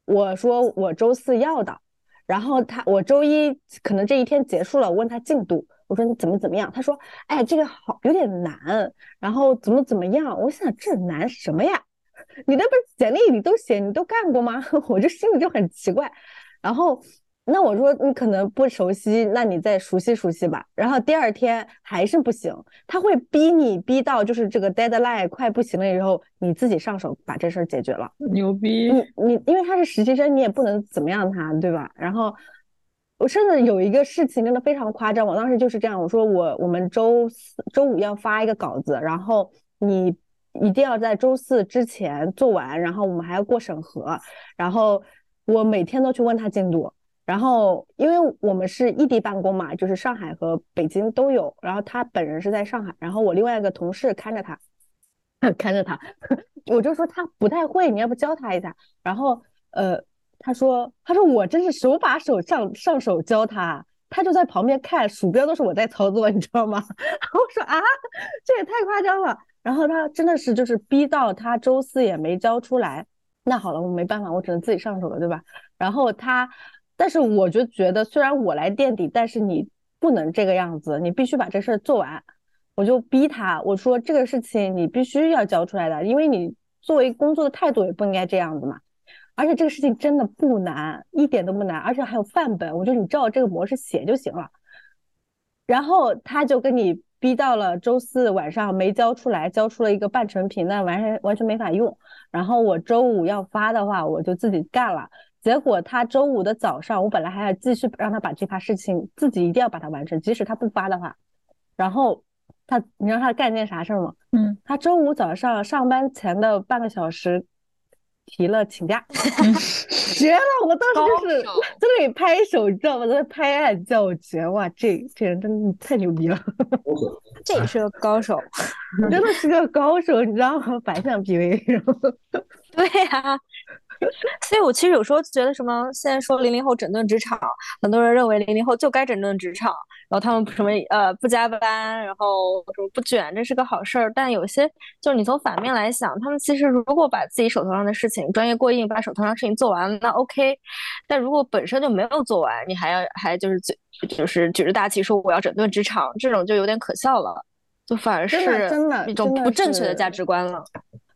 S2: 我说我周四要的。然后他，我周一可能这一天结束了，我问他进度，我说你怎么怎么样？他说，哎，这个好有点难，然后怎么怎么样？我想这难什么呀？你那不是简历里都写，你都干过吗？我这心里就很奇怪，然后。那我说你可能不熟悉，那你再熟悉熟悉吧。然后第二天还是不行，他会逼你逼到就是这个 deadline 快不行了以后，你自己上手把这事儿解决了。
S5: 牛逼！
S2: 你你因为他是实习生，你也不能怎么样他，对吧？然后我甚至有一个事情真的非常夸张，我当时就是这样，我说我我们周四周五要发一个稿子，然后你一定要在周四之前做完，然后我们还要过审核，然后我每天都去问他进度。然后，因为我们是异地办公嘛，就是上海和北京都有。然后他本人是在上海，然后我另外一个同事看着他，看着他，我就说他不太会，你要不教他一下？然后，呃，他说，他说我真是手把手上上手教他，他就在旁边看，鼠标都是我在操作，你知道吗？我说啊，这也太夸张了。然后他真的是就是逼到他周四也没交出来，那好了，我没办法，我只能自己上手了，对吧？然后他，但是我就觉得，虽然我来垫底，但是你不能这个样子，你必须把这事儿做完。我就逼他，我说这个事情你必须要交出来的，因为你作为工作的态度也不应该这样子嘛。而且这个事情真的不难，一点都不难，而且还有范本，我觉得你照这个模式写就行了。然后他就跟你逼到了周四晚上没交出来，交出了一个半成品，那完全完全没法用。然后我周五要发的话，我就自己干了。结果他周五的早上，我本来还要继续让他把这趴事情自己一定要把它完成，即使他不发的话。然后他，你知道他干件啥事儿吗？
S5: 嗯，
S2: 他周五早上上班前的半个小时。提了请假，绝了！我当时就是在那里拍手，你知道吗？在那拍案叫绝，哇，这这人真的太牛逼了，
S4: 这也是个高手，
S2: 真的是个高手，你知道吗？反向 PV，
S4: 对呀。所以，我其实有时候觉得，什么现在说零零后整顿职场，很多人认为零零后就该整顿职场，然后他们什么呃不加班，然后什么不卷，这是个好事儿。但有些就是你从反面来想，他们其实如果把自己手头上的事情专业过硬，把手头上事情做完，那 OK。但如果本身就没有做完，你还要还就是嘴就是举着大旗说我要整顿职场，这种就有点可笑了，就反而是一种不正确的价值观了。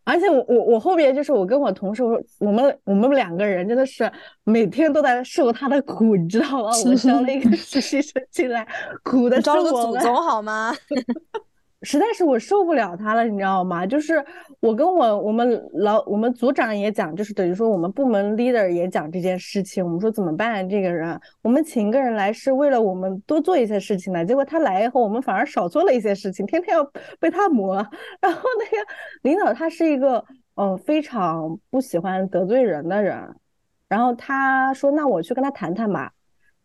S2: 而且我我我后边就是我跟我同事，我们我们两个人真的是每天都在受他的苦，你知道吗？我招了一个实习生进来，苦的是我
S4: 们。招了个祖宗好吗？
S2: 实在是我受不了他了，你知道吗？就是我跟我我们老我们组长也讲，就是等于说我们部门 leader 也讲这件事情。我们说怎么办？这个人，我们请一个人来是为了我们多做一些事情的，结果他来以后，我们反而少做了一些事情，天天要被他磨。然后那个领导他是一个嗯非常不喜欢得罪人的人，然后他说那我去跟他谈谈吧。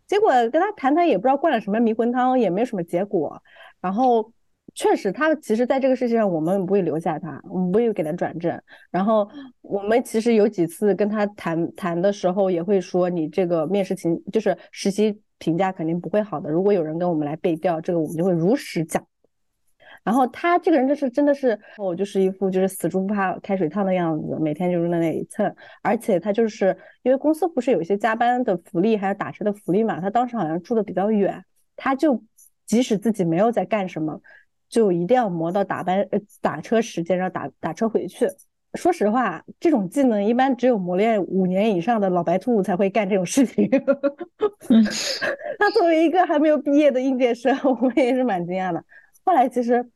S2: 结果跟他谈谈也不知道灌了什么迷魂汤，也没有什么结果。然后。确实，他其实在这个事情上，我们不会留下他，我们不会给他转正。然后我们其实有几次跟他谈谈的时候，也会说你这个面试情就是实习评价肯定不会好的。如果有人跟我们来背调，这个我们就会如实讲。然后他这个人就是真的是，我就是一副就是死猪不怕开水烫的样子，每天就是在那里蹭。而且他就是因为公司不是有一些加班的福利，还有打车的福利嘛，他当时好像住的比较远，他就即使自己没有在干什么。就一定要磨到打班呃打车时间，然后打打车回去。说实话，这种技能一般只有磨练五年以上的老白兔才会干这种事情。他作为一个还没有毕业的应届生，我也是蛮惊讶的。后来其实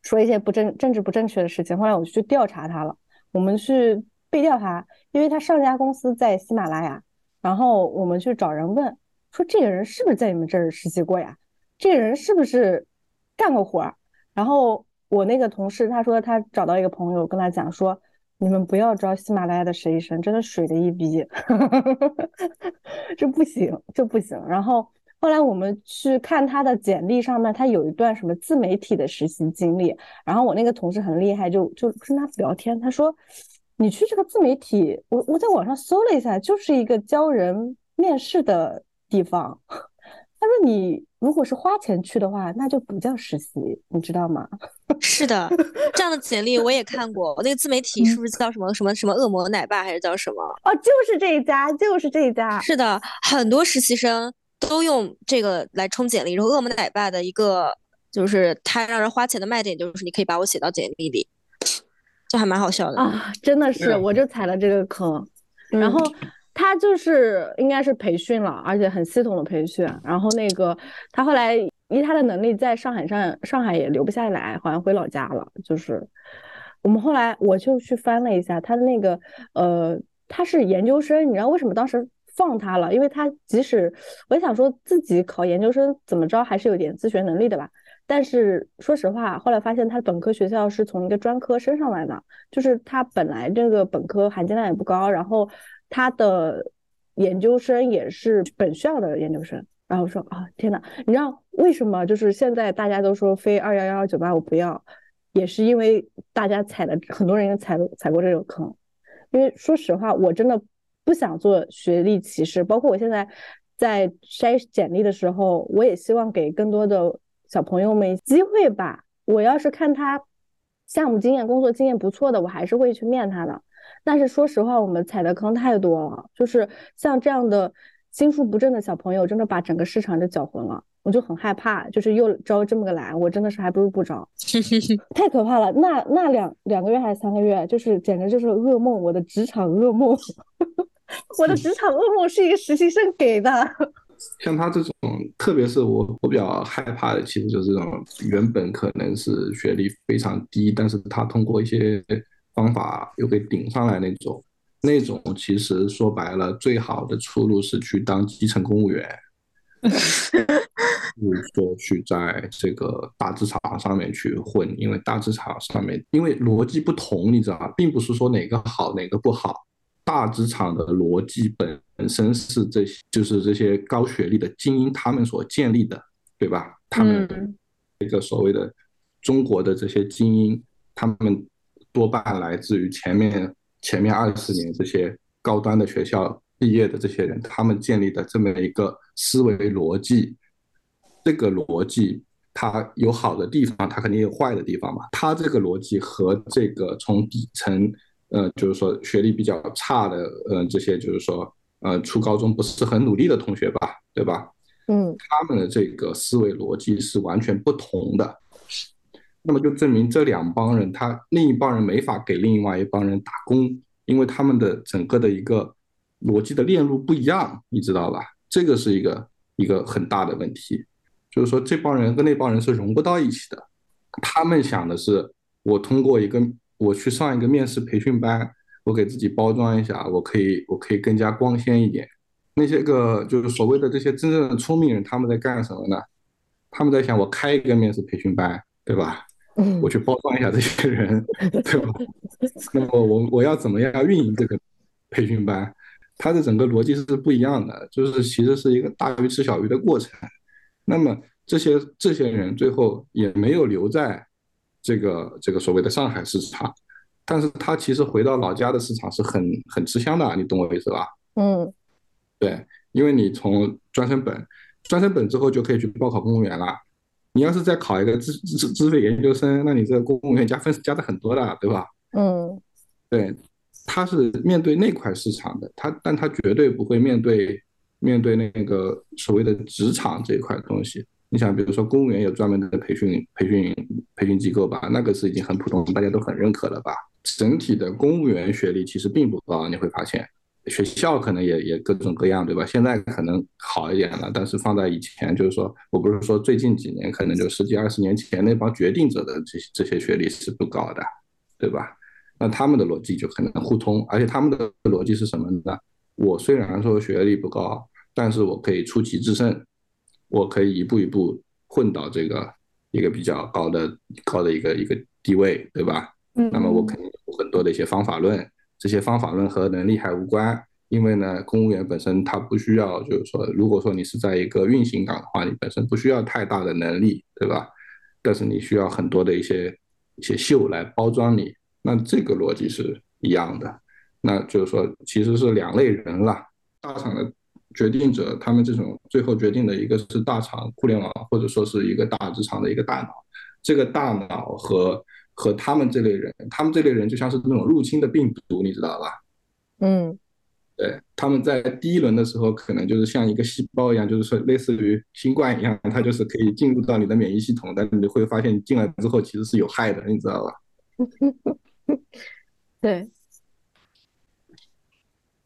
S2: 说一些不正政治不正确的事情，后来我就去调查他了。我们去背调查，因为他上家公司在喜马拉雅，然后我们去找人问，说这个人是不是在你们这儿实习过呀？这个人是不是干过活？然后我那个同事他说他找到一个朋友跟他讲说，你们不要招喜马拉雅的实习生，真的水的一逼，这不行，这不行。然后后来我们去看他的简历上面，他有一段什么自媒体的实习经历。然后我那个同事很厉害，就就跟他聊天，他说你去这个自媒体，我我在网上搜了一下，就是一个教人面试的地方。你。如果是花钱去的话，那就不叫实习，你知道吗？
S4: 是的，这样的简历我也看过。我那个自媒体是不是叫什么什么什么恶魔奶爸，还是叫什么？
S2: 哦，就是这一家，就是这一家。
S4: 是的，很多实习生都用这个来充简历。然后恶魔奶爸的一个就是他让人花钱的卖点，就是你可以把我写到简历里，就还蛮好笑的
S2: 啊！真的是，我就踩了这个坑，然后。他就是应该是培训了，而且很系统的培训。然后那个他后来依他的能力，在上海上上海也留不下来，好像回老家了。就是我们后来我就去翻了一下他的那个呃，他是研究生，你知道为什么当时放他了？因为他即使我想说自己考研究生怎么着还是有点自学能力的吧。但是说实话，后来发现他本科学校是从一个专科升上来的，就是他本来这个本科含金量也不高，然后。他的研究生也是本校的研究生，然后我说啊，天呐，你知道为什么？就是现在大家都说非二幺幺九八五不要，也是因为大家踩的很多人也踩踩过这个坑。因为说实话，我真的不想做学历歧视，包括我现在在筛简历的时候，我也希望给更多的小朋友们机会吧。我要是看他项目经验、工作经验不错的，我还是会去面他的。但是说实话，我们踩的坑太多了，就是像这样的心术不正的小朋友，真的把整个市场就搅浑了。我就很害怕，就是又招这么个来，我真的是还不如不招，太可怕了。那那两两个月还是三个月，就是简直就是噩梦，我的职场噩梦，我的职场噩梦是一个实习生给的。
S3: 像他这种，特别是我我比较害怕的，其实就是这种原本可能是学历非常低，但是他通过一些方法又给顶上来那种，那种其实说白了，最好的出路是去当基层公务员。不如说去在这个大职场上面去混，因为大职场上面，因为逻辑不同，你知道吧，并不是说哪个好哪个不好。大职场的逻辑本身是这些，就是这些高学历的精英他们所建立的，对吧？他们这个所谓的中国的这些精英，他们多半来自于前面前面二十年这些高端的学校。毕业的这些人，他们建立的这么一个思维逻辑，这个逻辑它有好的地方，它肯定有坏的地方嘛。它这个逻辑和这个从底层，呃，就是说学历比较差的，呃，这些就是说，呃，初高中不是很努力的同学吧，对吧？
S2: 嗯，
S3: 他们的这个思维逻辑是完全不同的。那么就证明这两帮人，他另一帮人没法给另外一帮人打工，因为他们的整个的一个。逻辑的链路不一样，你知道吧？这个是一个一个很大的问题，就是说这帮人跟那帮人是融不到一起的。他们想的是，我通过一个我去上一个面试培训班，我给自己包装一下，我可以我可以更加光鲜一点。那些个就是所谓的这些真正的聪明人，他们在干什么呢？他们在想，我开一个面试培训班，对吧？我去包装一下这些人，对吧？那么我我要怎么样运营这个培训班？它的整个逻辑是不一样的，就是其实是一个大鱼吃小鱼的过程。那么这些这些人最后也没有留在这个这个所谓的上海市场，但是他其实回到老家的市场是很很吃香的，你懂我意思吧？
S2: 嗯，
S3: 对，因为你从专升本，专升本之后就可以去报考公务员了。你要是再考一个资资资费研究生，那你这个公务员加分是加的很多的，对吧？
S2: 嗯，
S3: 对。他是面对那块市场的，他但他绝对不会面对面对那个所谓的职场这一块东西。你想，比如说公务员有专门的培训培训培训机构吧，那个是已经很普通，大家都很认可了吧？整体的公务员学历其实并不高，你会发现学校可能也也各种各样，对吧？现在可能好一点了，但是放在以前，就是说我不是说最近几年，可能就十几二十年前那帮决定者的这些这些学历是不高的，对吧？那他们的逻辑就可能互通，而且他们的逻辑是什么呢？我虽然说学历不高，但是我可以出奇制胜，我可以一步一步混到这个一个比较高的高的一个一个地位，对吧？
S2: 嗯。
S3: 那么我肯定有很多的一些方法论，这些方法论和能力还无关，因为呢，公务员本身他不需要，就是说，如果说你是在一个运行岗的话，你本身不需要太大的能力，对吧？但是你需要很多的一些一些秀来包装你。那这个逻辑是一样的，那就是说其实是两类人了。大厂的决定者，他们这种最后决定的一个是大厂互联网，或者说是一个大职场的一个大脑。这个大脑和和他们这类人，他们这类人就像是那种入侵的病毒，你知道吧？
S2: 嗯，
S3: 对，他们在第一轮的时候可能就是像一个细胞一样，就是说类似于新冠一样，它就是可以进入到你的免疫系统，但是你会发现进来之后其实是有害的，你知道吧？
S2: 对，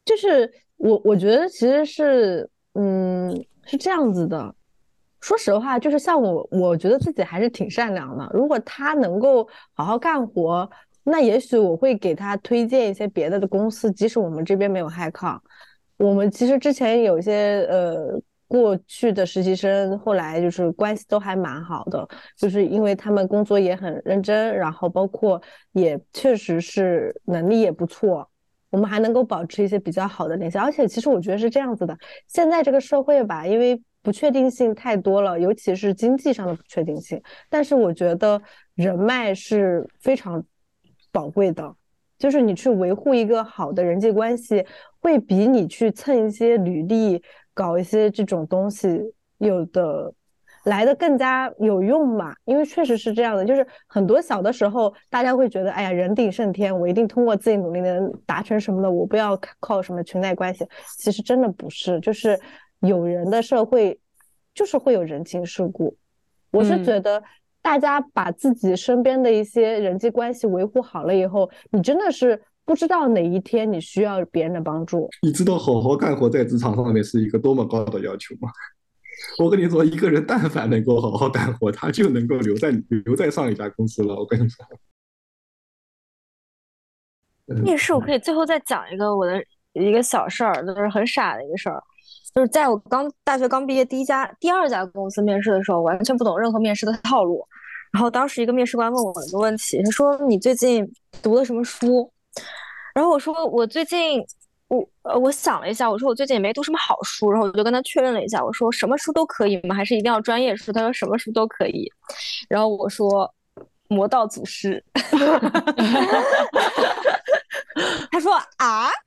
S2: 就是我，我觉得其实是，嗯，是这样子的。说实话，就是像我，我觉得自己还是挺善良的。如果他能够好好干活，那也许我会给他推荐一些别的的公司，即使我们这边没有 h i c o 我们其实之前有一些呃。过去的实习生后来就是关系都还蛮好的，就是因为他们工作也很认真，然后包括也确实是能力也不错，我们还能够保持一些比较好的联系。而且其实我觉得是这样子的，现在这个社会吧，因为不确定性太多了，尤其是经济上的不确定性。但是我觉得人脉是非常宝贵的，就是你去维护一个好的人际关系，会比你去蹭一些履历。搞一些这种东西，有的来的更加有用嘛。因为确实是这样的，就是很多小的时候，大家会觉得，哎呀，人定胜天，我一定通过自己努力能达成什么的，我不要靠什么裙带关系。其实真的不是，就是有人的社会，就是会有人情世故。我是觉得。大家把自己身边的一些人际关系维护好了以后，你真的是不知道哪一天你需要别人的帮助。
S3: 你知道好好干活在职场上面是一个多么高的要求吗？我跟你说，一个人但凡能够好好干活，他就能够留在留在上一家公司了。我跟你说，
S4: 面试我可以最后再讲一个我的一个小事儿，就是很傻的一个事儿。就是在我刚大学刚毕业第一家、第二家公司面试的时候，完全不懂任何面试的套路。然后当时一个面试官问我一个问题，他说：“你最近读了什么书？”然后我说：“我最近，我呃，我想了一下，我说我最近也没读什么好书。”然后我就跟他确认了一下，我说：“什么书都可以吗？还是一定要专业书？”他说：“什么书都可以。”然后我说：“魔道祖师。”他说：“啊？”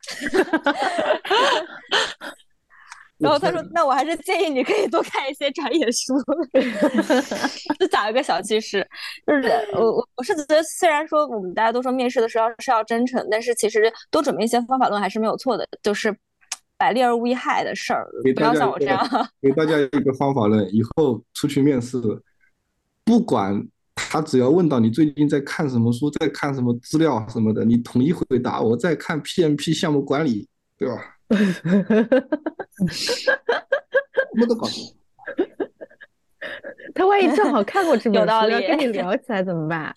S4: 然后他说：“那我还是建议你可以多看一些专业书。”就讲一个小趣事，就是我我我是觉得，虽然说我们大家都说面试的时候是要真诚，但是其实多准备一些方法论还是没有错的，就是百利而无一害的事儿，不要像我这样。
S3: 给大家一个方法论，以后出去面试，不管他只要问到你最近在看什么书，在看什么资料什么的，你统一回答我在看 PMP 项目管理，对吧？哈哈哈哈哈！什么都搞错。
S2: 他万一正好看过这本书，要跟你聊起来怎么办？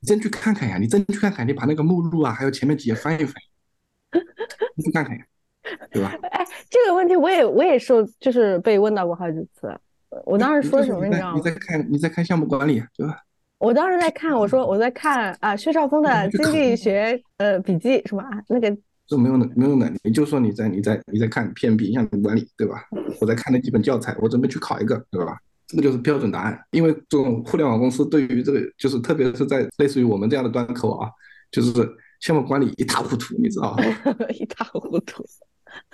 S3: 你真去看看呀！你真去看看，你把那个目录啊，还有前面几页翻一翻，你去看看呀，对吧？
S2: 哎，这个问题我也我也受，就是被问到过好几次。我当时说什么你知道吗？
S3: 你在看你在看项目管理，对吧？
S2: 我当时在看，我说我在看啊，薛兆丰的经济学呃笔记什么啊那个。
S3: 这没有的，没有的。你就说你在你在你在看 PMP 项目管理，对吧？我在看那几本教材，我准备去考一个，对吧？这个就是标准答案。因为这种互联网公司对于这个，就是特别是在类似于我们这样的端口啊，就是项目管理一塌糊涂，你知道吗？
S2: 一塌糊涂。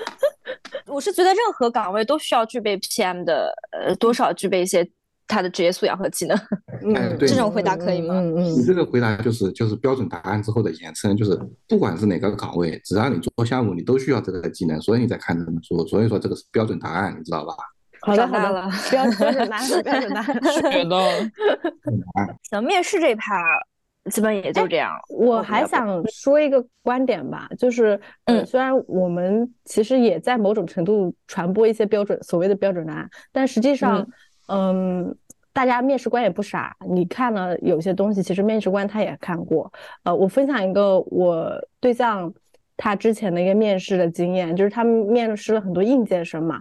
S4: 我是觉得任何岗位都需要具备 PM 的，呃，多少具备一些。他的职业素养和技能，
S3: 嗯，
S4: 这种回答可以吗？
S2: 嗯嗯，
S3: 你这个回答就是就是标准答案之后的延伸，就是不管是哪个岗位，只要你做项目，你都需要这个技能，所以你在看这本书，所以说这个是标准答案，你知道吧？
S2: 好的好的，标标准答案，标准答案，学到了。
S4: 行，面试这一趴基本也就这样。
S2: 我还想说一个观点吧，就是，嗯，虽然我们其实也在某种程度传播一些标准所谓的标准答案，但实际上。嗯，大家面试官也不傻，你看了有些东西，其实面试官他也看过。呃，我分享一个我对象他之前的一个面试的经验，就是他们面试了很多应届生嘛，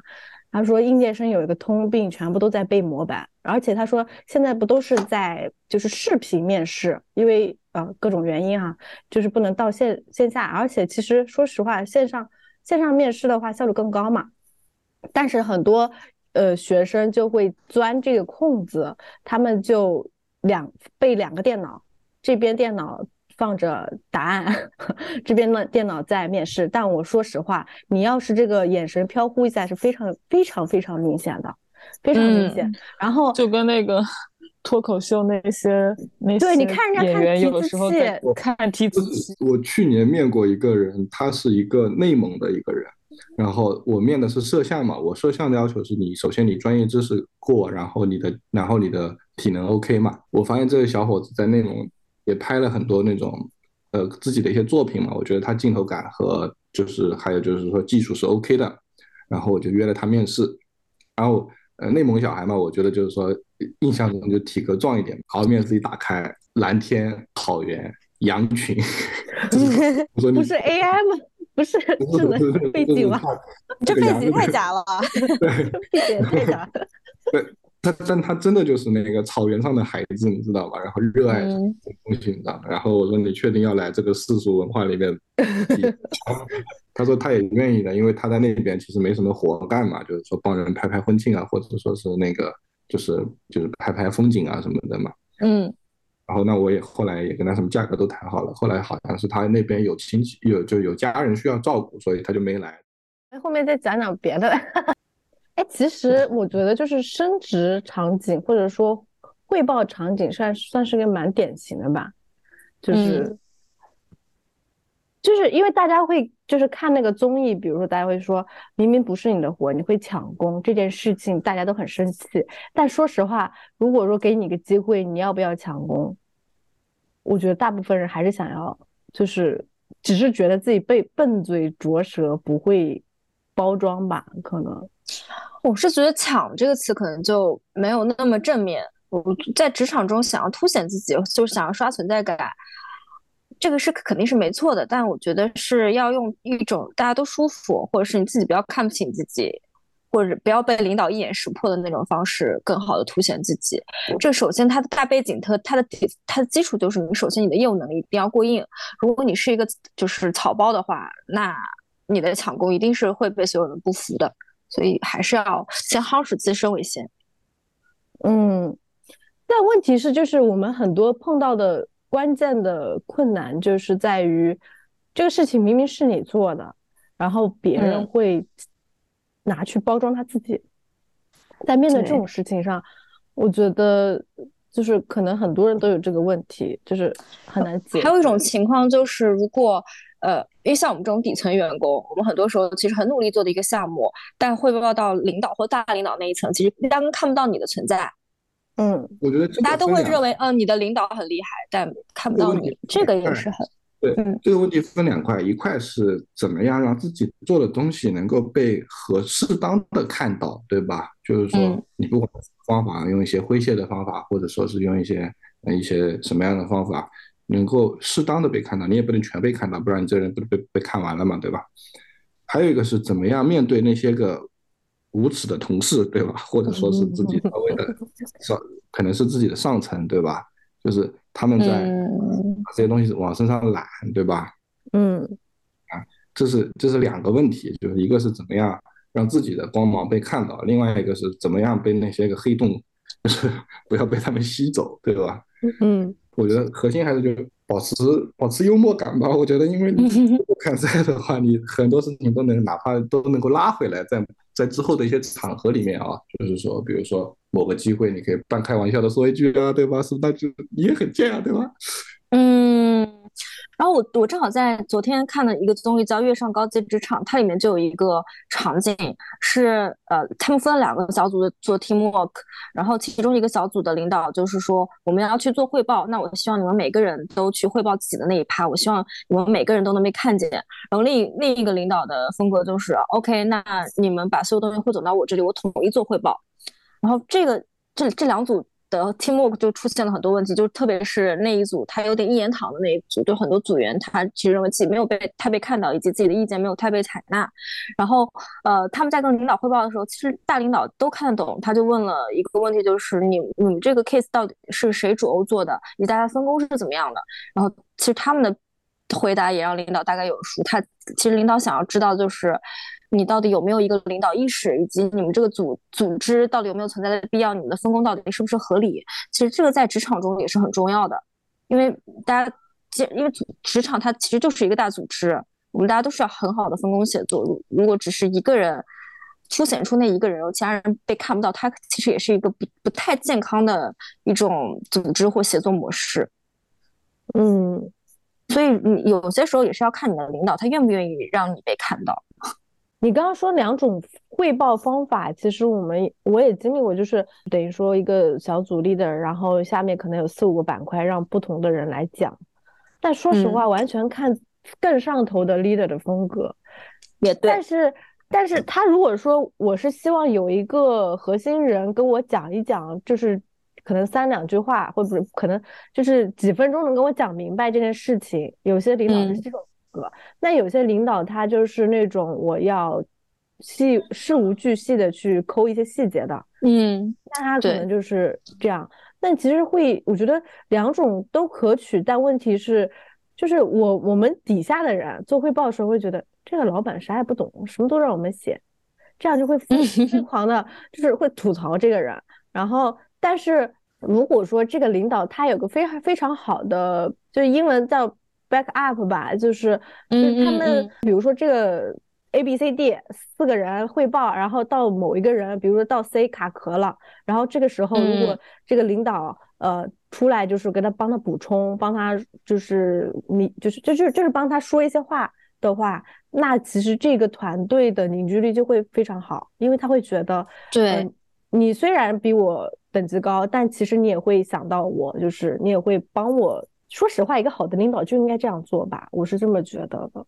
S2: 他说应届生有一个通病，全部都在背模板，而且他说现在不都是在就是视频面试，因为呃各种原因哈，就是不能到线线下，而且其实说实话，线上线上面试的话效率更高嘛，但是很多。呃，学生就会钻这个空子，他们就两备两个电脑，这边电脑放着答案，这边的电脑在面试。但我说实话，你要是这个眼神飘忽一下，是非常非常非常明显的，非常明显。然后
S5: 就跟那个 脱口秀那些那些
S2: 对，你看人家看
S5: 有时候看提词器。
S3: 我去年面过一个人，他是一个内蒙的一个人。然后我面的是摄像嘛，我摄像的要求是你首先你专业知识过，然后你的然后你的体能 OK 嘛。我发现这个小伙子在内容也拍了很多那种呃自己的一些作品嘛，我觉得他镜头感和就是还有就是说技术是 OK 的。然后我就约了他面试。然后呃内蒙小孩嘛，我觉得就是说印象中就体格壮一点。好，面试一打开，蓝天草原羊群
S2: 不是 AI 吗？不是智能背景吗？
S4: 这背景 太假了，
S2: 背景太假。
S3: 对，他但他真的就是那个草原上的孩子，你知道吧？然后热爱东西，你知道。然后我说你确定要来这个世俗文化里面？他说他也愿意的，因为他在那边其实没什么活干嘛，就是说帮人拍拍婚庆啊，或者说是那个就是就是拍拍风景啊什么的嘛。
S4: 嗯。
S3: 然后那我也后来也跟他什么价格都谈好了，后来好像是他那边有亲戚有就有家人需要照顾，所以他就没来。
S2: 哎后面再讲讲别的。哎，其实我觉得就是升职场景或者说汇报场景算算是个蛮典型的吧，就是、
S4: 嗯
S2: 就是因为大家会就是看那个综艺，比如说大家会说明明不是你的活，你会抢功这件事情，大家都很生气。但说实话，如果说给你个机会，你要不要抢功？我觉得大部分人还是想要，就是只是觉得自己被笨嘴拙舌，不会包装吧，可能。
S4: 我是觉得“抢”这个词可能就没有那么正面。我在职场中想要凸显自己，就想要刷存在感，这个是肯定是没错的。但我觉得是要用一种大家都舒服，或者是你自己不要看不起自己，或者不要被领导一眼识破的那种方式，更好的凸显自己。这首先它的大背景，它它的底它的基础就是你首先你的业务能力一定要过硬。如果你是一个就是草包的话，那你的抢功一定是会被所有人不服的。所以还是要先夯实自身为先。
S2: 嗯，但问题是，就是我们很多碰到的关键的困难，就是在于这个事情明明是你做的，然后别人
S4: 嗯。
S2: 会拿去包装他自己。在面对这种事情上，我觉得就是可能很多人都有这个问题，就是很难解
S4: 还有一种情况就是，如果呃，因为像我们这种底层员工，我们很多时候其实很努力做的一个项目，但汇报到领导或大领导那一层，其实压根看不到你的存在，
S2: 嗯
S3: 我觉得
S4: 大家都会认为，嗯、你的领导很厉害，但看不到你
S3: 这个
S4: 也是很
S3: 对
S4: 嗯，
S3: 这个问题分两块，一块是怎么样让自己做的东西能够被合适当的看到，对吧？就是说
S4: 嗯，
S3: 你不管方法用一些诙谐的方法，或者说是用一些呃一些什么样的方法，能够适当的被看到，你也不能全被看到，不然你这人不是被被看完了嘛，对吧？还有一个是怎么样面对那些个无耻的同事，对吧？或者说是自己稍微的上，可能是自己的上层，对吧？就是他们在
S4: 嗯
S3: 把这些东西往身上揽，对吧？
S2: 嗯啊
S3: 这是这是两个问题，就是一个是怎么样让自己的光芒被看到，另外一个是怎么样被那些个黑洞，就是 不要被他们吸走，对吧？
S2: 嗯
S3: 我觉得核心还是就是保持保持幽默感吧。我觉得，因为你 不看在的话，你很多事情都能哪怕都能够拉回来，在在之后的一些场合里面啊，就是说，比如说某个机会，你可以半开玩笑的说一句啊，对吧？是不是？那就你也很贱啊，对吧？
S4: 嗯，然后我我正好在昨天看了一个综艺叫《跃上高级职场》，它里面就有一个场景是呃，他们分了两个小组的做 teamwork，然后其中一个小组的领导就是说我们要去做汇报，那我希望你们每个人都去汇报自己的那一趴，我希望你们每个人都能被看见。然后另另一个领导的风格就是 OK，那你们把所有东西汇总到我这里，我统一做汇报。然后这个这这两组的 teamwork 就出现了很多问题，就特别是那一组他有点一言堂的那一组，就很多组员他其实认为自己没有被太被看到，以及自己的意见没有太被采纳。然后呃，他们在跟领导汇报的时候，其实大领导都看得懂，他就问了一个问题，就是你你们这个 case 到底是谁主欧做的，以及大家分工是怎么样的？然后其实他们的回答也让领导大概有数，他其实领导想要知道就是。你到底有没有一个领导意识，以及你们这个组组织到底有没有存在的必要？你们的分工到底是不是合理？其实这个在职场中也是很重要的，因为大家因为职场它其实就是一个大组织，我们大家都是要很好的分工协作。如如果只是一个人凸显出那一个人，其他人被看不到，他其实也是一个不不太健康的一种组织或协作模式。
S2: 嗯，
S4: 所以你有些时候也是要看你的领导他愿不愿意让你被看到。
S2: 你刚刚说两种汇报方法，其实我们我也经历过，就是等于说一个小组 leader，然后下面可能有四五个板块，让不同的人来讲。但说实话，完全看更上头的 leader 的风格。
S4: 也对
S2: 但，是，但是他如果说我是希望有一个核心人跟我讲一讲，就是可能三两句话，或者可能就是几分钟能跟我讲明白这件事情。有些领导是
S4: 嗯
S2: 这种那有些领导他就是那种我要细事无巨细的去抠一些细节的，
S4: 嗯
S2: 那他可能就是这样。但其实会，我觉得两种都可取，但问题是，就是我我们底下的人做汇报的时候会觉得这个老板啥也不懂，什么都让我们写，这样就会疯疯 狂的，就是会吐槽这个人。然后，但是如果说这个领导他有个非常非常好的，就是英文叫 back up 吧，就是就是他们
S4: 嗯
S2: 比如说这个 A B C D 四个人汇报，然后到某一个人，比如说到 C 卡壳了，然后这个时候如果
S4: 嗯
S2: 这个领导呃出来，就是跟他帮他补充，帮他就是你就是就是就是帮他说一些话的话，那其实这个团队的凝聚力就会非常好，因为他会觉得，
S4: 对
S2: 呃你虽然比我等级高，但其实你也会想到我，就是你也会帮我。说实话，一个好的领导就应该这样做吧，我是这么觉得的。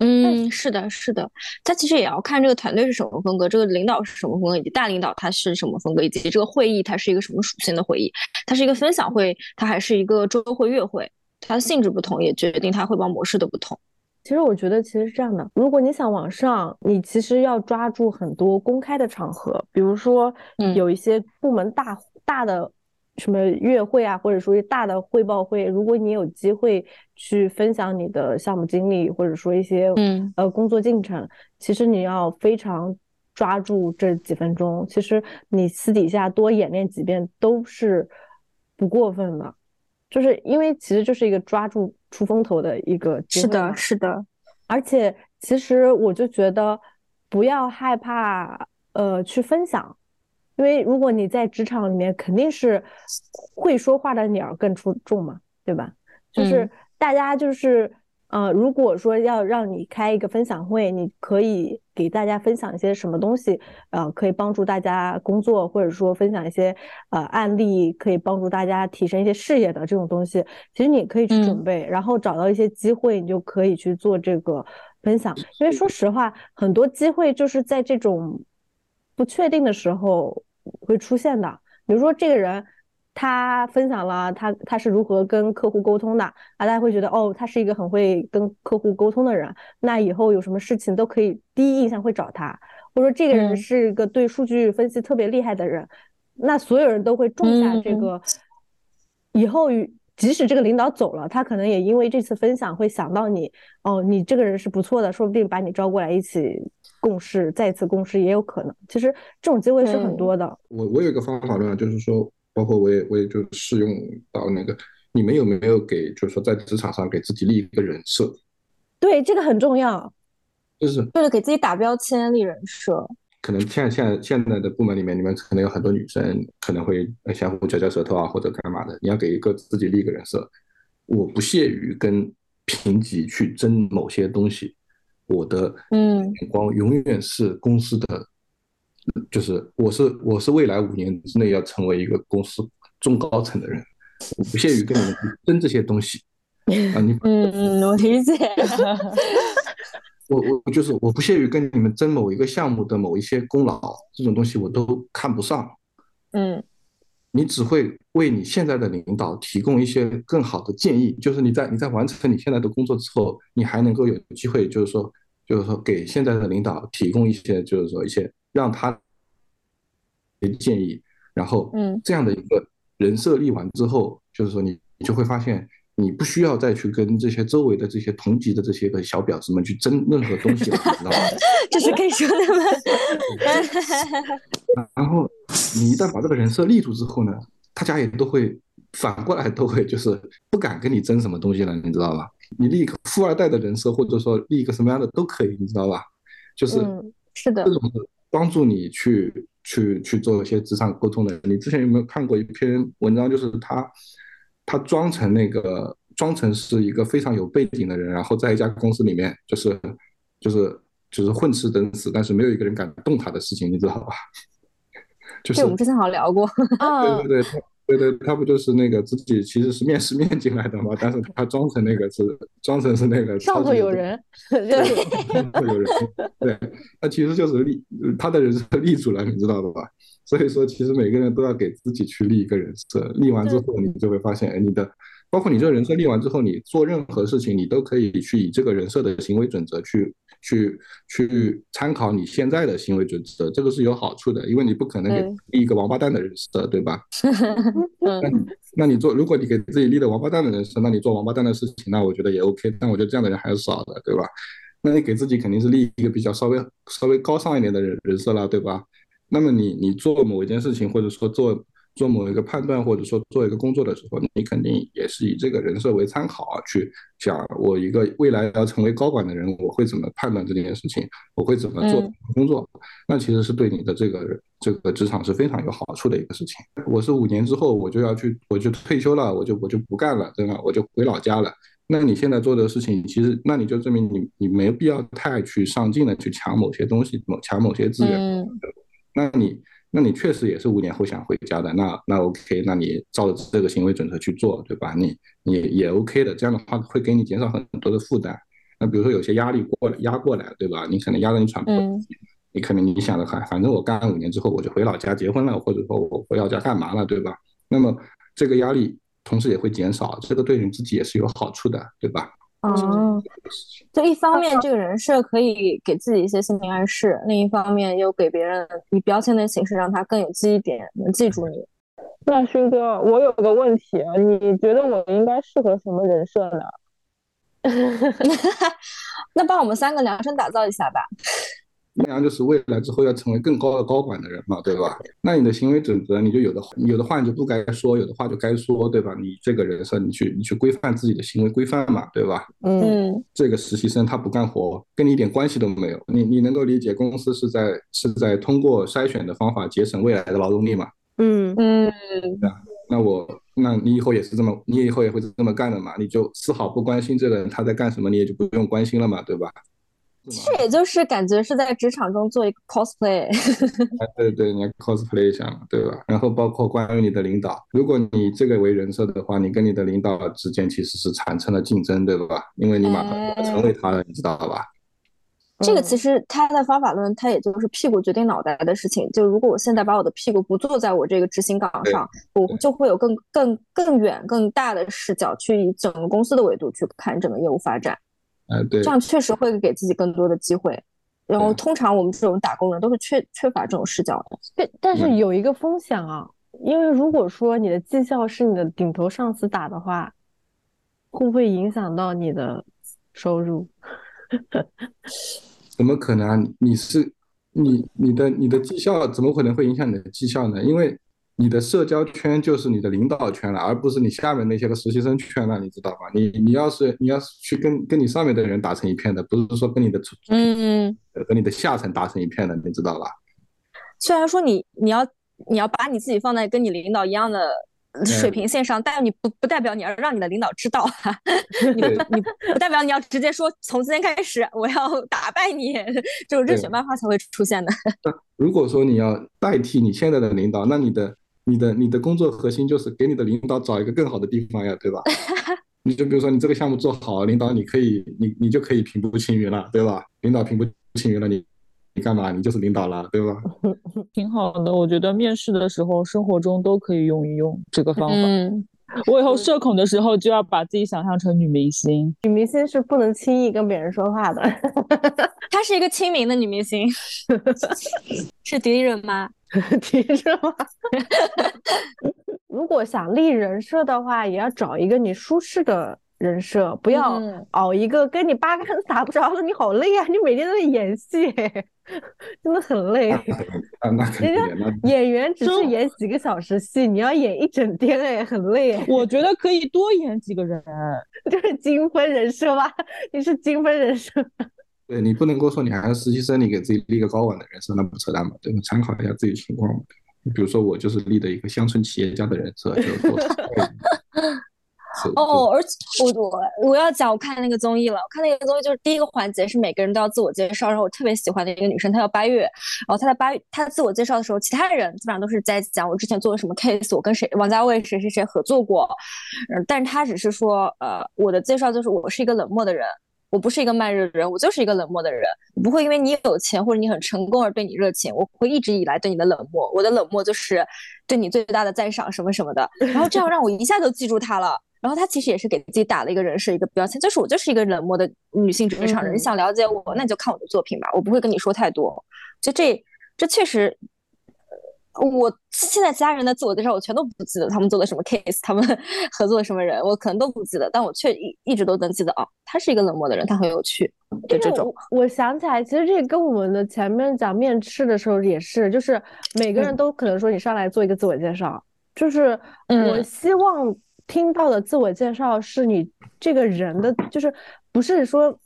S4: 嗯，是的，是的，他其实也要看这个团队是什么风格，这个领导是什么风格，以及大领导他是什么风格，以及这个会议它是一个什么属性的会议，它是一个分享会，它还是一个周会、月会，它的性质不同，也决定它汇报模式的不同。
S2: 其实我觉得，其实是这样的，如果你想往上，你其实要抓住很多公开的场合，比如说
S4: 嗯
S2: 有一些部门大大的什么月会啊，或者说是大的汇报会，如果你有机会去分享你的项目经历，或者说一些
S4: 嗯。
S2: 呃工作进程，其实你要非常抓住这几分钟，其实你私底下多演练几遍都是不过分的。就是因为其实就是一个抓住出风头的一个机
S4: 是的，是的，
S2: 而且其实我就觉得不要害怕呃去分享，因为如果你在职场里面，肯定是会说话的鸟儿更出众嘛，对吧？就是
S4: 嗯
S2: 大家就是呃，如果说要让你开一个分享会，你可以给大家分享一些什么东西，呃，可以帮助大家工作，或者说分享一些呃案例，可以帮助大家提升一些事业的这种东西，其实你可以去准
S4: 嗯
S2: 备，然后找到一些机会，你就可以去做这个分享。因为说实话，很多机会就是在这种不确定的时候会出现的。比如说这个人。他分享了他他是如何跟客户沟通的啊，大家会觉得哦，他是一个很会跟客户沟通的人，那以后有什么事情都可以第一印象会找他，或者说这个人
S4: 嗯
S2: 是一个对数据分析特别厉害的人，那所有人都会种下这
S4: 嗯
S2: 个，以后即使这个领导走了，他可能也因为这次分享会想到你，哦，你这个人是不错的，说不定把你招过来一起共事，再次共事也有可能。其实这种机会是很
S4: 嗯
S2: 多的。
S3: 我我有一个方法论啊，就是说，包括我也我也就适用到那个，你们有没有给，就是说在职场上给自己立一个人设，
S2: 对，这个很重要。
S3: 就是
S4: 为了给自己打标签、立人设。
S3: 可能现在现在现在的部门里面，你们可能有很多女生可能会呃相互嚼嚼舌头啊，或者干嘛的。你要给一个自己立一个人设，我不屑于跟评级去争某些东西，我的
S4: 嗯
S3: 眼光永远是公司的，就是我是我是未来五年之内要成为一个公司中高层的人，我不屑于跟你们争这些东西 啊，你
S4: 嗯嗯，我理解。
S3: 我我就是我不屑于跟你们争某一个项目的某一些功劳，这种东西我都看不上。
S4: 嗯
S3: 你只会为你现在的领导提供一些更好的建议，就是你在你在完成你现在的工作之后，你还能够有机会，就是说，就是说给现在的领导提供一些，就是说一些让他的建议，然后
S4: 嗯
S3: 这样的一个人设立完之后，就是说你你就会发现，你不需要再去跟这些周围的这些同级的这些个小婊子们去争任何东西了，你知道吗？
S4: 这是可以说的吗？
S3: 然后你一旦把这个人设立住之后呢，大家也都会反过来都会就是不敢跟你争什么东西了，你知道吧？你立一个富二代的人设，或者说立一个什么样的都可以，你知道吧？就是
S2: 嗯，
S4: 是的
S3: 这，种是帮助你去去去做一些职场沟通的。你之前有没有看过一篇文章？就是他他装成那个装成是一个非常有背景的人，然后在一家公司里面就是就是就是混吃等死，但是没有一个人敢动他的事情，你知道吧？就是
S4: 这我们之前好像聊过。
S2: 啊
S3: 对，对对，他对对，他不就是那个自己其实是面试面进来的嘛，但是他装成那个是装成是那个
S2: 上头有人，
S3: 对，上头有人，对，他其实就是立他的人设立住了，你知道的吧？所以说，其实每个人都要给自己去立一个人设，立完之后，你就会发现，哎，你的包括你这个人设立完之后，你做任何事情，你都可以去以这个人设的行为准则去去去参考你现在的行为准则，这个是有好处的，因为你不可能立一个王八蛋的人设，对吧？
S4: 嗯
S3: 那你那你做，如果你给自己立了王八蛋的人设，那你做王八蛋的事情，那我觉得也 OK。但我觉得这样的人还是少的，对吧？那你给自己肯定是立一个比较稍微稍微高尚一点的人人设了，对吧？那么你你做某一件事情，或者说做做某一个判断，或者说做一个工作的时候，你肯定也是以这个人设为参考啊，去想我一个未来要成为高管的人，我会怎么判断这件事情，我会怎么做工作，那其实是对你的这个这个职场是非常有好处的一个事情。我是五年之后我就要去，我就退休了，我就我就不干了，对吧？我就回老家了。那你现在做的事情，其实那你就证明你你没必要太去上进的去抢某些东西，某抢某些资源。那你。那你确实也是五年后想回家的，那那 OK，那你照着这个行为准则去做，对吧？你你也 OK 的，这样的话会给你减少很多的负担。那比如说有些压力过来压过来，对吧？你可能压得你喘不过气，你可能你想的还反正我干五年之后我就回老家结婚了，或者说我回老家干嘛了，对吧？那么这个压力同时也会减少，这个对你自己也是有好处的，对吧？
S4: 哦，就一方面这个人设可以给自己一些心理暗示，另一方面又给别人以标签的形式，让他更有记忆点，能记住你。
S5: 那勋哥，我有个问题，你觉得我应该适合什么人设呢？
S4: 那帮我们三个量身打造一下吧。
S3: 那样就是未来之后要成为更高的高管的人嘛，对吧？那你的行为准则，你就有的有的话你就不该说，有的话就该说，对吧？你这个人设，你去你去规范自己的行为规范嘛，对吧？
S4: 嗯，
S3: 这个实习生他不干活，跟你一点关系都没有。你你能够理解公司是在是在通过筛选的方法节省未来的劳动力嘛？
S4: 嗯嗯，
S3: 对啊。那我那你以后也是这么，你以后也会这么干的嘛？你就丝毫不关心这个人他在干什么，你也就不用关心了嘛，对吧？
S4: 其实也就是感觉是在职场中做一个 cosplay，
S3: 哎，对对，你 cosplay 一下嘛，对吧？然后包括关于你的领导，如果你这个为人设的话，你跟你的领导之间其实是产生了竞争，对吧？因为你马上要成为他了，你知道吧？
S4: 这个其实他的方法论，他也就是屁股决定脑袋的事情。就如果我现在把我的屁股不坐在我这个执行岗上，我就会有更更更远、更大的视角，去以整个公司的维度去看整个业务发展。
S3: 哎，对，
S4: 这样确实会给自己更多的机会。然后，通常我们这种打工人都是缺缺乏这种视角的。
S2: 对，但是有一个风险啊，因为如果说你的绩效是你的顶头上司打的话，会不会影响到你的收入？
S3: 怎么可能啊？你是你你的你的绩效怎么可能会影响你的绩效呢？因为你的社交圈就是你的领导圈了，而不是你下面那些个实习生圈了，你知道吧？你你要是你要是去跟跟你上面的人打成一片的，不是说跟你的
S4: 嗯嗯
S3: 和你的下层打成一片的，你知道吧？
S4: 虽然说你你要你要把你自己放在跟你领导一样的水平线上，但你不不代表你要让你的领导知道，你你不代表你要直接说从今天开始我要打败你，这种热血漫画才会出现的。
S3: 如果说你要代替你现在的领导，那你的。你的你的工作核心就是给你的领导找一个更好的地方呀，对吧？你就比如说你这个项目做好，领导你可以你你就可以平步青云了，对吧？领导平步青云了，你你干嘛？你就是领导了，对吧？
S5: 挺好的，我觉得面试的时候生活中都可以用一用这个方法。
S4: 嗯，
S5: 我以后社恐的时候就要把自己想象成女明星。
S2: 女明星是不能轻易跟别人说话的。
S4: 她是一个亲民的女明星，是迪丽热巴。
S2: 提热吗？如果想立人设的话，也要找一个你舒适的人设，不要熬一个跟你八竿子打不着的。你好累啊！你每天都在演戏，真的很累。人家演员只是演几个小时戏，你要演一整天，哎，很累。
S5: 我觉得可以多演几个人，
S2: 就是精分人设吧？你是精分人设。
S3: 对你不能够说你还是实习生，你给自己立个高管的人设，那不扯淡嘛？对吧？参考一下自己情况嘛。比如说我就是立的一个乡村企业家的人设，就做。
S4: 哦，而且我我我要讲，我看那个综艺了。我看那个综艺就是第一个环节是每个人都要自我介绍，然后我特别喜欢的一个女生，她叫八月。然后她在八月她自我介绍的时候，其他人基本上都是在讲我之前做了什么 case，我跟谁王家卫谁谁谁合作过。嗯，但是她只是说，呃，我的介绍就是我是一个冷漠的人。我不是一个慢热的人，我就是一个冷漠的人。我不会因为你有钱或者你很成功而对你热情，我会一直以来对你的冷漠。我的冷漠就是对你最大的赞赏，什么什么的。然后这样让我一下就记住她了。然后他其实也是给自己打了一个人设，一个标签，就是我就是一个冷漠的女性职场人。你想了解我，那你就看我的作品吧，我不会跟你说太多。就这，这确实。我现在其他人的自我介绍我全都不记得，他们做的什么 case，他们 合作的什么人，我可能都不记得，但我却一一直都能记得哦，他是一个冷漠的人，他很有趣，就这种。
S2: 我想起来，其实这跟我们的前面讲面试的时候也是，就是每个人都可能说你上来做一个自我介绍，就是我
S4: 嗯
S2: 希望听到的自我介绍是你这个人的，就是不是说，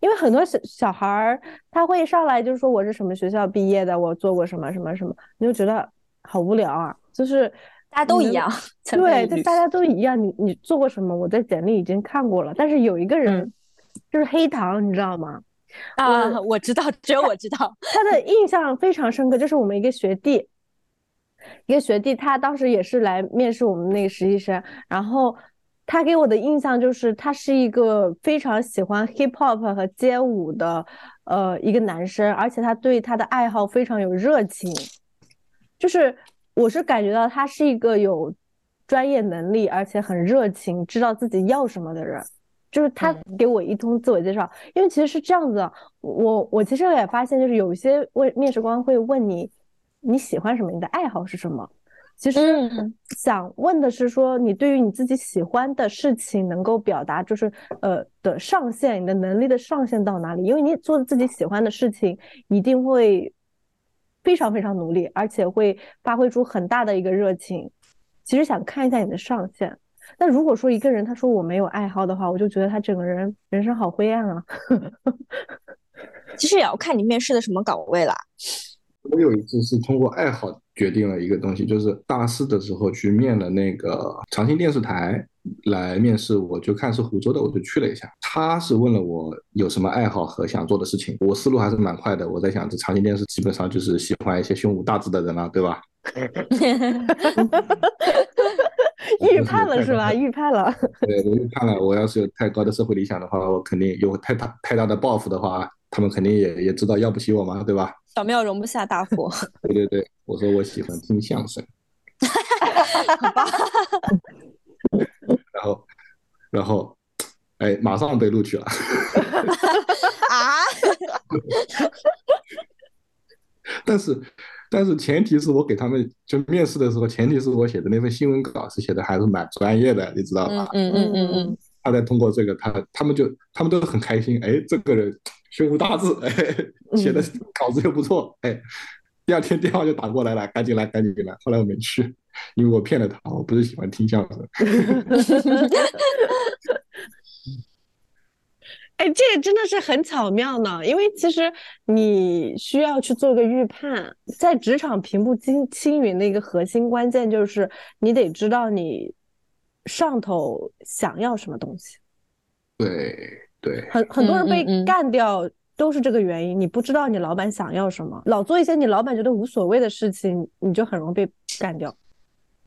S2: 因为很多小小孩儿他会上来就是说我是什么学校毕业的，我做过什么什么什么，你就觉得好无聊啊，就是
S4: 大家都一样，
S2: 对，就大家都一样，你你做过什么，我在简历已经看过了，但是有一个人
S4: 嗯
S2: 就是黑糖，你知道吗？
S4: 啊，我知道，只有我知道。
S2: 他的印象非常深刻，就是我们一个学弟，一个学弟，他当时也是来面试我们那个实习生，然后他给我的印象就是他是一个非常喜欢 hip hop 和街舞的呃一个男生，而且他对他的爱好非常有热情，就是我是感觉到他是一个有专业能力，而且很热情，知道自己要什么的人。就是他给我一通自我介绍，因为其实是这样子的，我我其实也发现，就是有一些问面试官会问你你喜欢什么，你的爱好是什么。其实
S4: 嗯
S2: 想问的是说，你对于你自己喜欢的事情能够表达，就是呃的上限，你的能力的上限到哪里？因为你做自己喜欢的事情，一定会非常非常努力，而且会发挥出很大的一个热情。其实想看一下你的上限。那如果说一个人他说我没有爱好的话，我就觉得他整个人人生好灰暗啊。
S4: 其实也要看你面试的什么岗位啦。
S3: 我有一次是通过爱好决定了一个东西，就是大四的时候去面了那个长兴电视台来面试，我就看是湖州的，我就去了一下。他是问了我有什么爱好和想做的事情，我思路还是蛮快的。我在想，这长兴电视基本上就是喜欢一些胸无大志的人了，对吧？
S2: 预判了是吧？预判了。
S3: 对，我预判了，我要是有太高的社会理想的话，我肯定有太大太大的抱负的话，他们肯定也也知道要不起我嘛，对吧？
S4: 小庙容不下大佛。
S3: 对对对，我说我喜欢听相声，
S4: 好吧，
S3: 然后然后哎，马上被录取了。
S4: 啊，
S3: 但是，但是前提是我给他们就面试的时候，前提是我写的那份新闻稿是写的还是蛮专业的，你知道吧？
S4: 嗯嗯嗯嗯
S3: 他在通过这个，他他们就他们都很开心，哎，这个人胸无大志，哎，写的稿子又不错，哎，第二天电话就打过来了，赶紧来，赶紧来。后来我没去，因为我骗了他，我不是喜欢听相声。
S2: 哎，这个真的是很巧妙呢，因为其实你需要去做个预判，在职场平步青青云的一个核心关键就是你得知道你上头想要什么东西。
S3: 对对，
S2: 很很多人被干掉都是这个原因，你不知道你老板想要什么，老做一些你老板觉得无所谓的事情，你就很容易被干掉。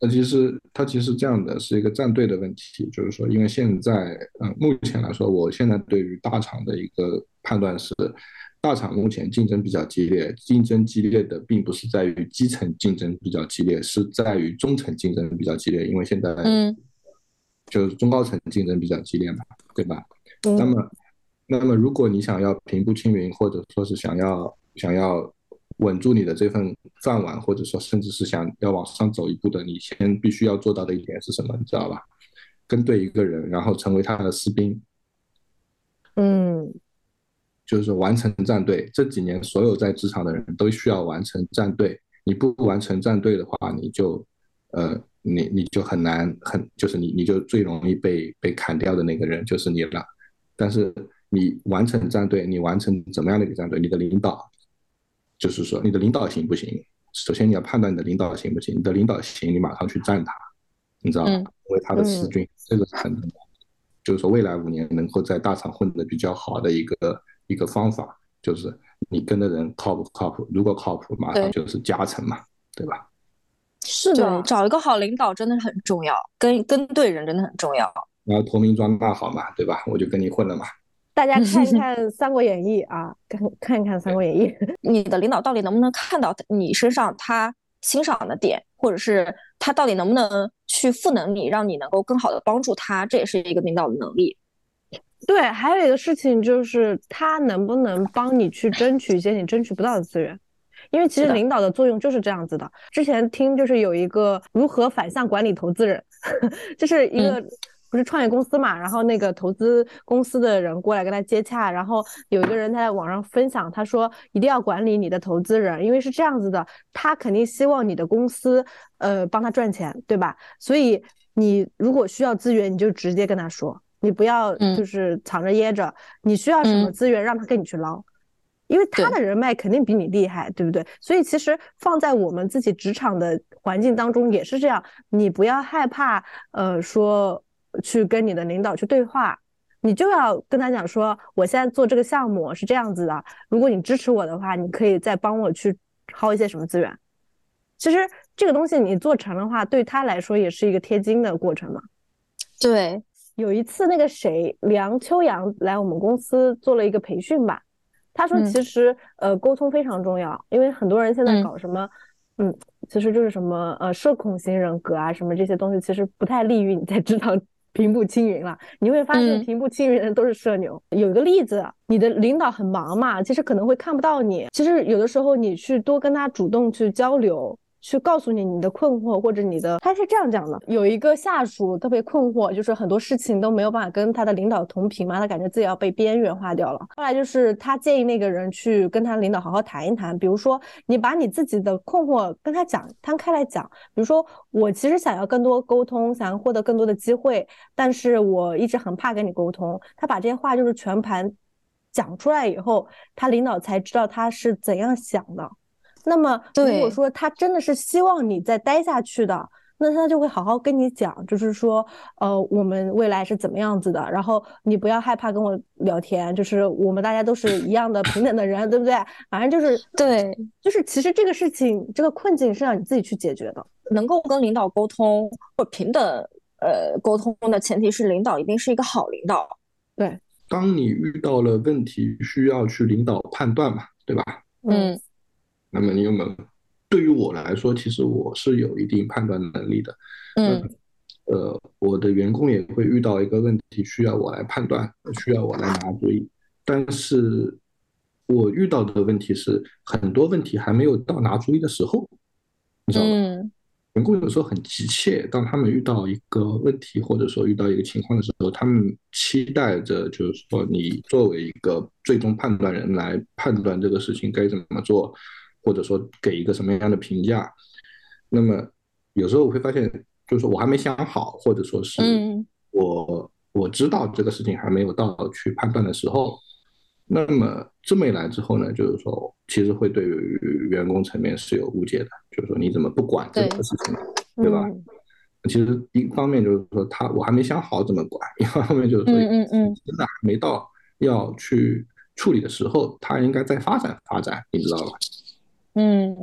S3: 那其实它其实这样的是一个站队的问题，就是说，因为现在，嗯、目前来说，我现在对于大厂的一个判断是，大厂目前竞争比较激烈，竞争激烈的并不是在于基层竞争比较激烈，是在于中层竞争比较激烈，因为现在
S4: 嗯
S3: 就是中高层竞争比较激烈嘛，对吧？
S2: 嗯
S3: 那么，那么如果你想要平步青云，或者说是想要想要稳住你的这份饭碗，或者说甚至是想要往上走一步的，你先必须要做到的一点是什么？你知道吧？跟对一个人，然后成为他的士兵，
S2: 嗯
S3: 就是完成战队。这几年所有在职场的人都需要完成战队，你不完成战队的话，你就呃，你你就很难很就是你你就最容易被被砍掉的那个人就是你了。但是你完成战队，你完成怎么样的一个战队？你的领导，就是说你的领导行不行？首先你要判断你的领导行不行，你的领导行，你马上去站他，你知道吧？
S4: 嗯
S3: 为他的师军，这个是很重要的。就是说未来五年能够在大厂混得比较好的一个一个方法，就是你跟的人靠不靠谱？如果靠谱，马上就是加成嘛，对吧？
S2: 是的，，
S4: 找一个好领导真的是很重要，跟跟对人真的很重要。
S3: 然后投名状那好嘛，对吧？我就跟你混了嘛。
S2: 大家看一 看《三国演义》啊，看看一看《三国演义》。
S4: 你的领导到底能不能看到你身上他欣赏的点，或者是他到底能不能去赋能你，让你能够更好的帮助他，这也是一个领导的能力。
S2: 对，还有一个事情就是他能不能帮你去争取一些你争取不到的资源，因为其实领导的作用就是这样子的。之前听就是有一个如何反向管理投资人，就是一个不是创业公司嘛，然后那个投资公司的人过来跟他接洽，然后有一个人他在网上分享，他说一定要管理你的投资人，因为是这样子的，他肯定希望你的公司呃帮他赚钱，对吧？所以你如果需要资源，你就直接跟他说，你不要就是藏着掖着，你需要什么资源，让他跟你去捞。因为他的人脉肯定比你厉害，对不对？所以其实放在我们自己职场的环境当中也是这样，你不要害怕，呃，说去跟你的领导去对话，你就要跟他讲说，我现在做这个项目是这样子的，如果你支持我的话，你可以再帮我去薅一些什么资源。其实这个东西你做成的话，对他来说也是一个贴金的过程嘛。
S4: 对，
S2: 有一次那个谁梁秋阳来我们公司做了一个培训吧。他说：“其实，呃，沟通非常重要，因为很多人现在搞什么，嗯，其实就是什么，呃，社恐型人格啊，什么这些东西，其实不太利于你在职场平步青云了。你会发现，平步青云的人都是社牛。有一个例子，你的领导很忙嘛，其实可能会看不到你。其实有的时候，你去多跟他主动去交流。”去告诉你你的困惑或者你的，他是这样讲的：有一个下属特别困惑，就是很多事情都没有办法跟他的领导同频嘛，他感觉自己要被边缘化掉了。后来就是他建议那个人去跟他领导好好谈一谈，比如说你把你自己的困惑跟他讲，摊开来讲。比如说我其实想要更多沟通，想要获得更多的机会，但是我一直很怕跟你沟通。他把这些话就是全盘讲出来以后，他领导才知道他是怎样想的。那么，如果说他真的是希望你再待下去的，那他就会好好跟你讲，就是说，呃，我们未来是怎么样子的。然后你不要害怕跟我聊天，就是我们大家都是一样的平等的人，对不对？反正就是
S4: 对，
S2: 就是其实这个事情，这个困境是让你自己去解决的。
S4: 能够跟领导沟通或平等呃沟通的前提是领导一定是一个好领导。
S2: 对，
S3: 当你遇到了问题，需要去领导判断嘛，对吧？
S4: 嗯。
S3: 那么你有没有？对于我来说，其实我是有一定判断能力的。
S4: 嗯，
S3: 呃，我的员工也会遇到一个问题，需要我来判断，需要我来拿主意。但是，我遇到的问题是，很多问题还没有到拿主意的时候，你知道吗？员工有时候很急切，当他们遇到一个问题，或者说遇到一个情况的时候，他们期待着，就是说你作为一个最终判断人来判断这个事情该怎么做。或者说给一个什么样的评价，那么有时候我会发现，就是说我还没想好，或者说是我我知道这个事情还没有到去判断的时候，那么这么一来之后呢，就是说其实会对于员工层面是有误解的，就是说你怎么不管这个事情，对吧？其实一方面就是说他我还没想好怎么管，一方面就是说
S4: 嗯嗯。
S3: 真的还没到要去处理的时候，他应该再发展发展，你知道吧？
S4: 嗯，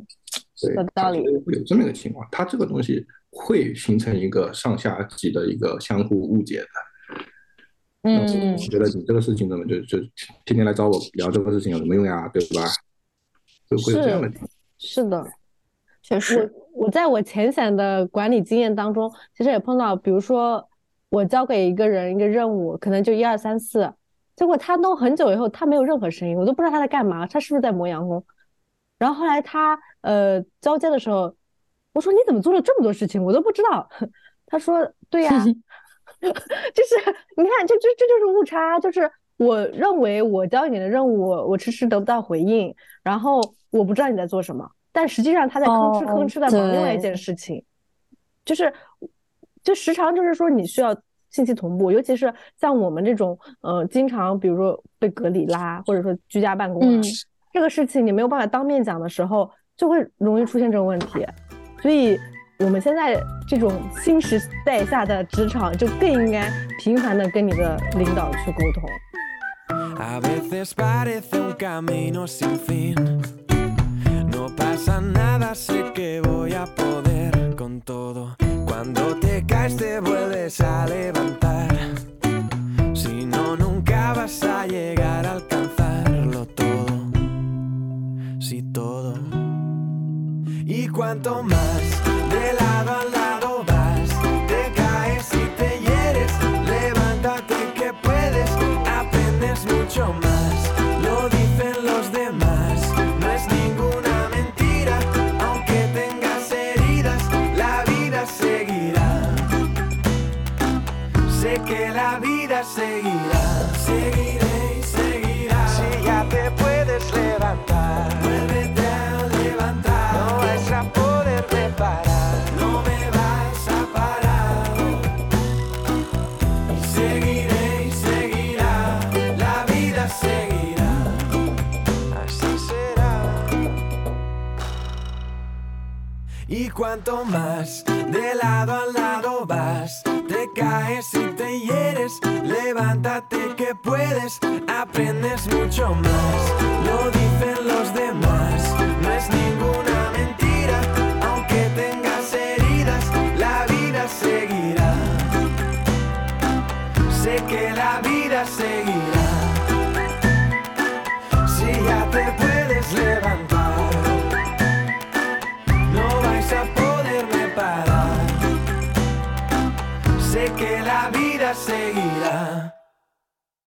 S3: 有
S4: 道理。
S3: 会有这么一个情况，它这个东西会形成一个上下级的一个相互误解的。
S4: 嗯，
S3: 我觉得你这个事情怎么就就天天来找我聊这个事情有什么用呀？对吧？就会有这样的。
S2: 是的，
S4: 确实。
S2: 我我在我浅显的管理经验当中，其实也碰到，比如说我交给一个人一个任务，可能就一二三四，结果他弄很久以后，他没有任何声音，我都不知道他在干嘛，他是不是在磨洋工？然后后来他呃交接的时候，我说你怎么做了这么多事情，我都不知道。他说对呀，就是你看，这这这就是误差，就是我认为我交给你的任务，我迟迟得不到回应，然后我不知道你在做什么，但实际上他在吭哧吭哧的忙另外一件事情，就是就时常就是说你需要信息同步，尤其是像我们这种呃经常比如说被隔离啦，或者说居家办公啊。这个事情你没有办法当面讲的时候，就会容易出现这种问题，所以我们现在这种新时代下的职场就更应该频繁的跟你的领导去沟通。
S6: Y cuanto más cuanto más de lado a lado vas, te caes y te hieres, levántate que puedes, aprendes mucho más. Lo dicen los demás, no es ninguna mentira, aunque tengas heridas, la vida seguirá. Sé que la vida seguirá. Si ya te